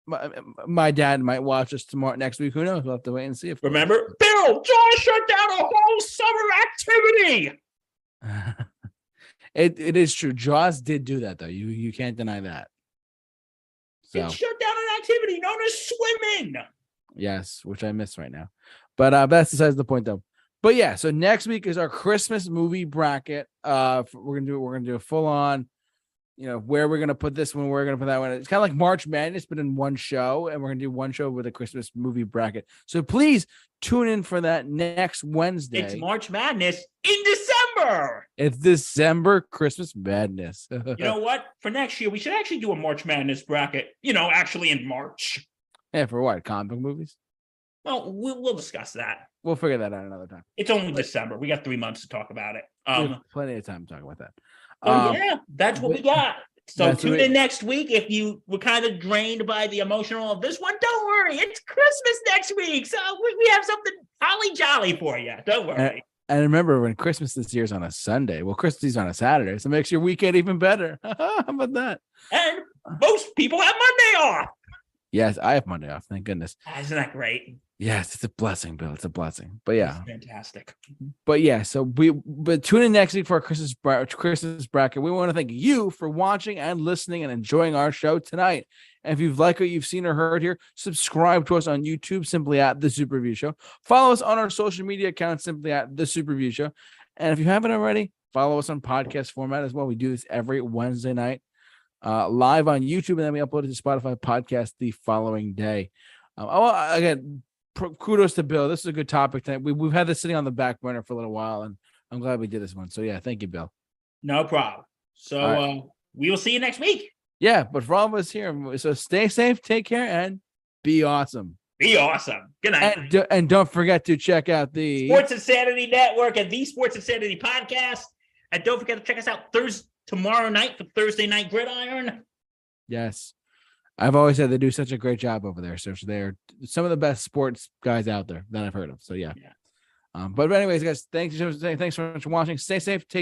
my, my dad might watch us tomorrow next week. Who knows? We'll have to wait and see. If Remember, Bill, Jaws shut down a whole summer activity. it it is true. Jaws did do that though. You you can't deny that. So It shut down an activity known as swimming. yes, which I miss right now. But uh, that's besides the point though. But yeah, so next week is our Christmas movie bracket. Uh, we're gonna do we're gonna do a full on. You know where we're gonna put this one, where we're gonna put that one. It's kind of like March Madness, but in one show, and we're gonna do one show with a Christmas movie bracket. So please tune in for that next Wednesday. It's March Madness in December. It's December Christmas madness. You know what? For next year, we should actually do a March Madness bracket. You know, actually in March. yeah, for what? Comic movies? Well, we'll, we'll discuss that. We'll figure that out another time. It's only December. We got three months to talk about it. Um, plenty of time to talk about that. so Um, yeah, that's what we got. So tune in next week if you were kind of drained by the emotional of this one. Don't worry, it's Christmas next week, so we, we have something holly jolly for you. Don't worry. And remember, when Christmas this year is on a Sunday, well, Christmas is on a Saturday, so it makes your weekend even better. How about that? And most people have Monday off. Yes, I have Monday off. Thank goodness. Isn't that great? Yes, it's a blessing, Bill. It's a blessing. But yeah, It's fantastic. but yeah. So we, but tune in next week for our Christmas Christmas bracket. We want to thank you for watching and listening and enjoying our show tonight. And if you've liked what you've seen or heard here, subscribe to us on YouTube simply at the Super Review Show. Follow us on our social media accounts simply at the Super Review Show. And if you haven't already, follow us on podcast format as well. We do this every Wednesday night, uh, live on YouTube, and then we upload it to Spotify podcast the following day. Um, oh, again, kudos to Bill. This is a good topic. Tonight. We, we've had this sitting on the back burner for a little while, and I'm glad we did this one. So yeah, thank you, Bill. No problem. So right. uh, we will see you next week. Yeah, but for all of us here, so stay safe, take care, and be awesome. Be awesome. Good night. And, do- and don't forget to check out the Sports Insanity Network and the Sports Insanity Podcast. And don't forget to check us out Thursday tomorrow night for Thursday Night Gridiron. yes. I've always said they do such a great job over there. So they're some of the best sports guys out there that I've heard of. So yeah. Yeah. Um, but anyways, guys, thanks, thanks so much for watching. Stay safe, take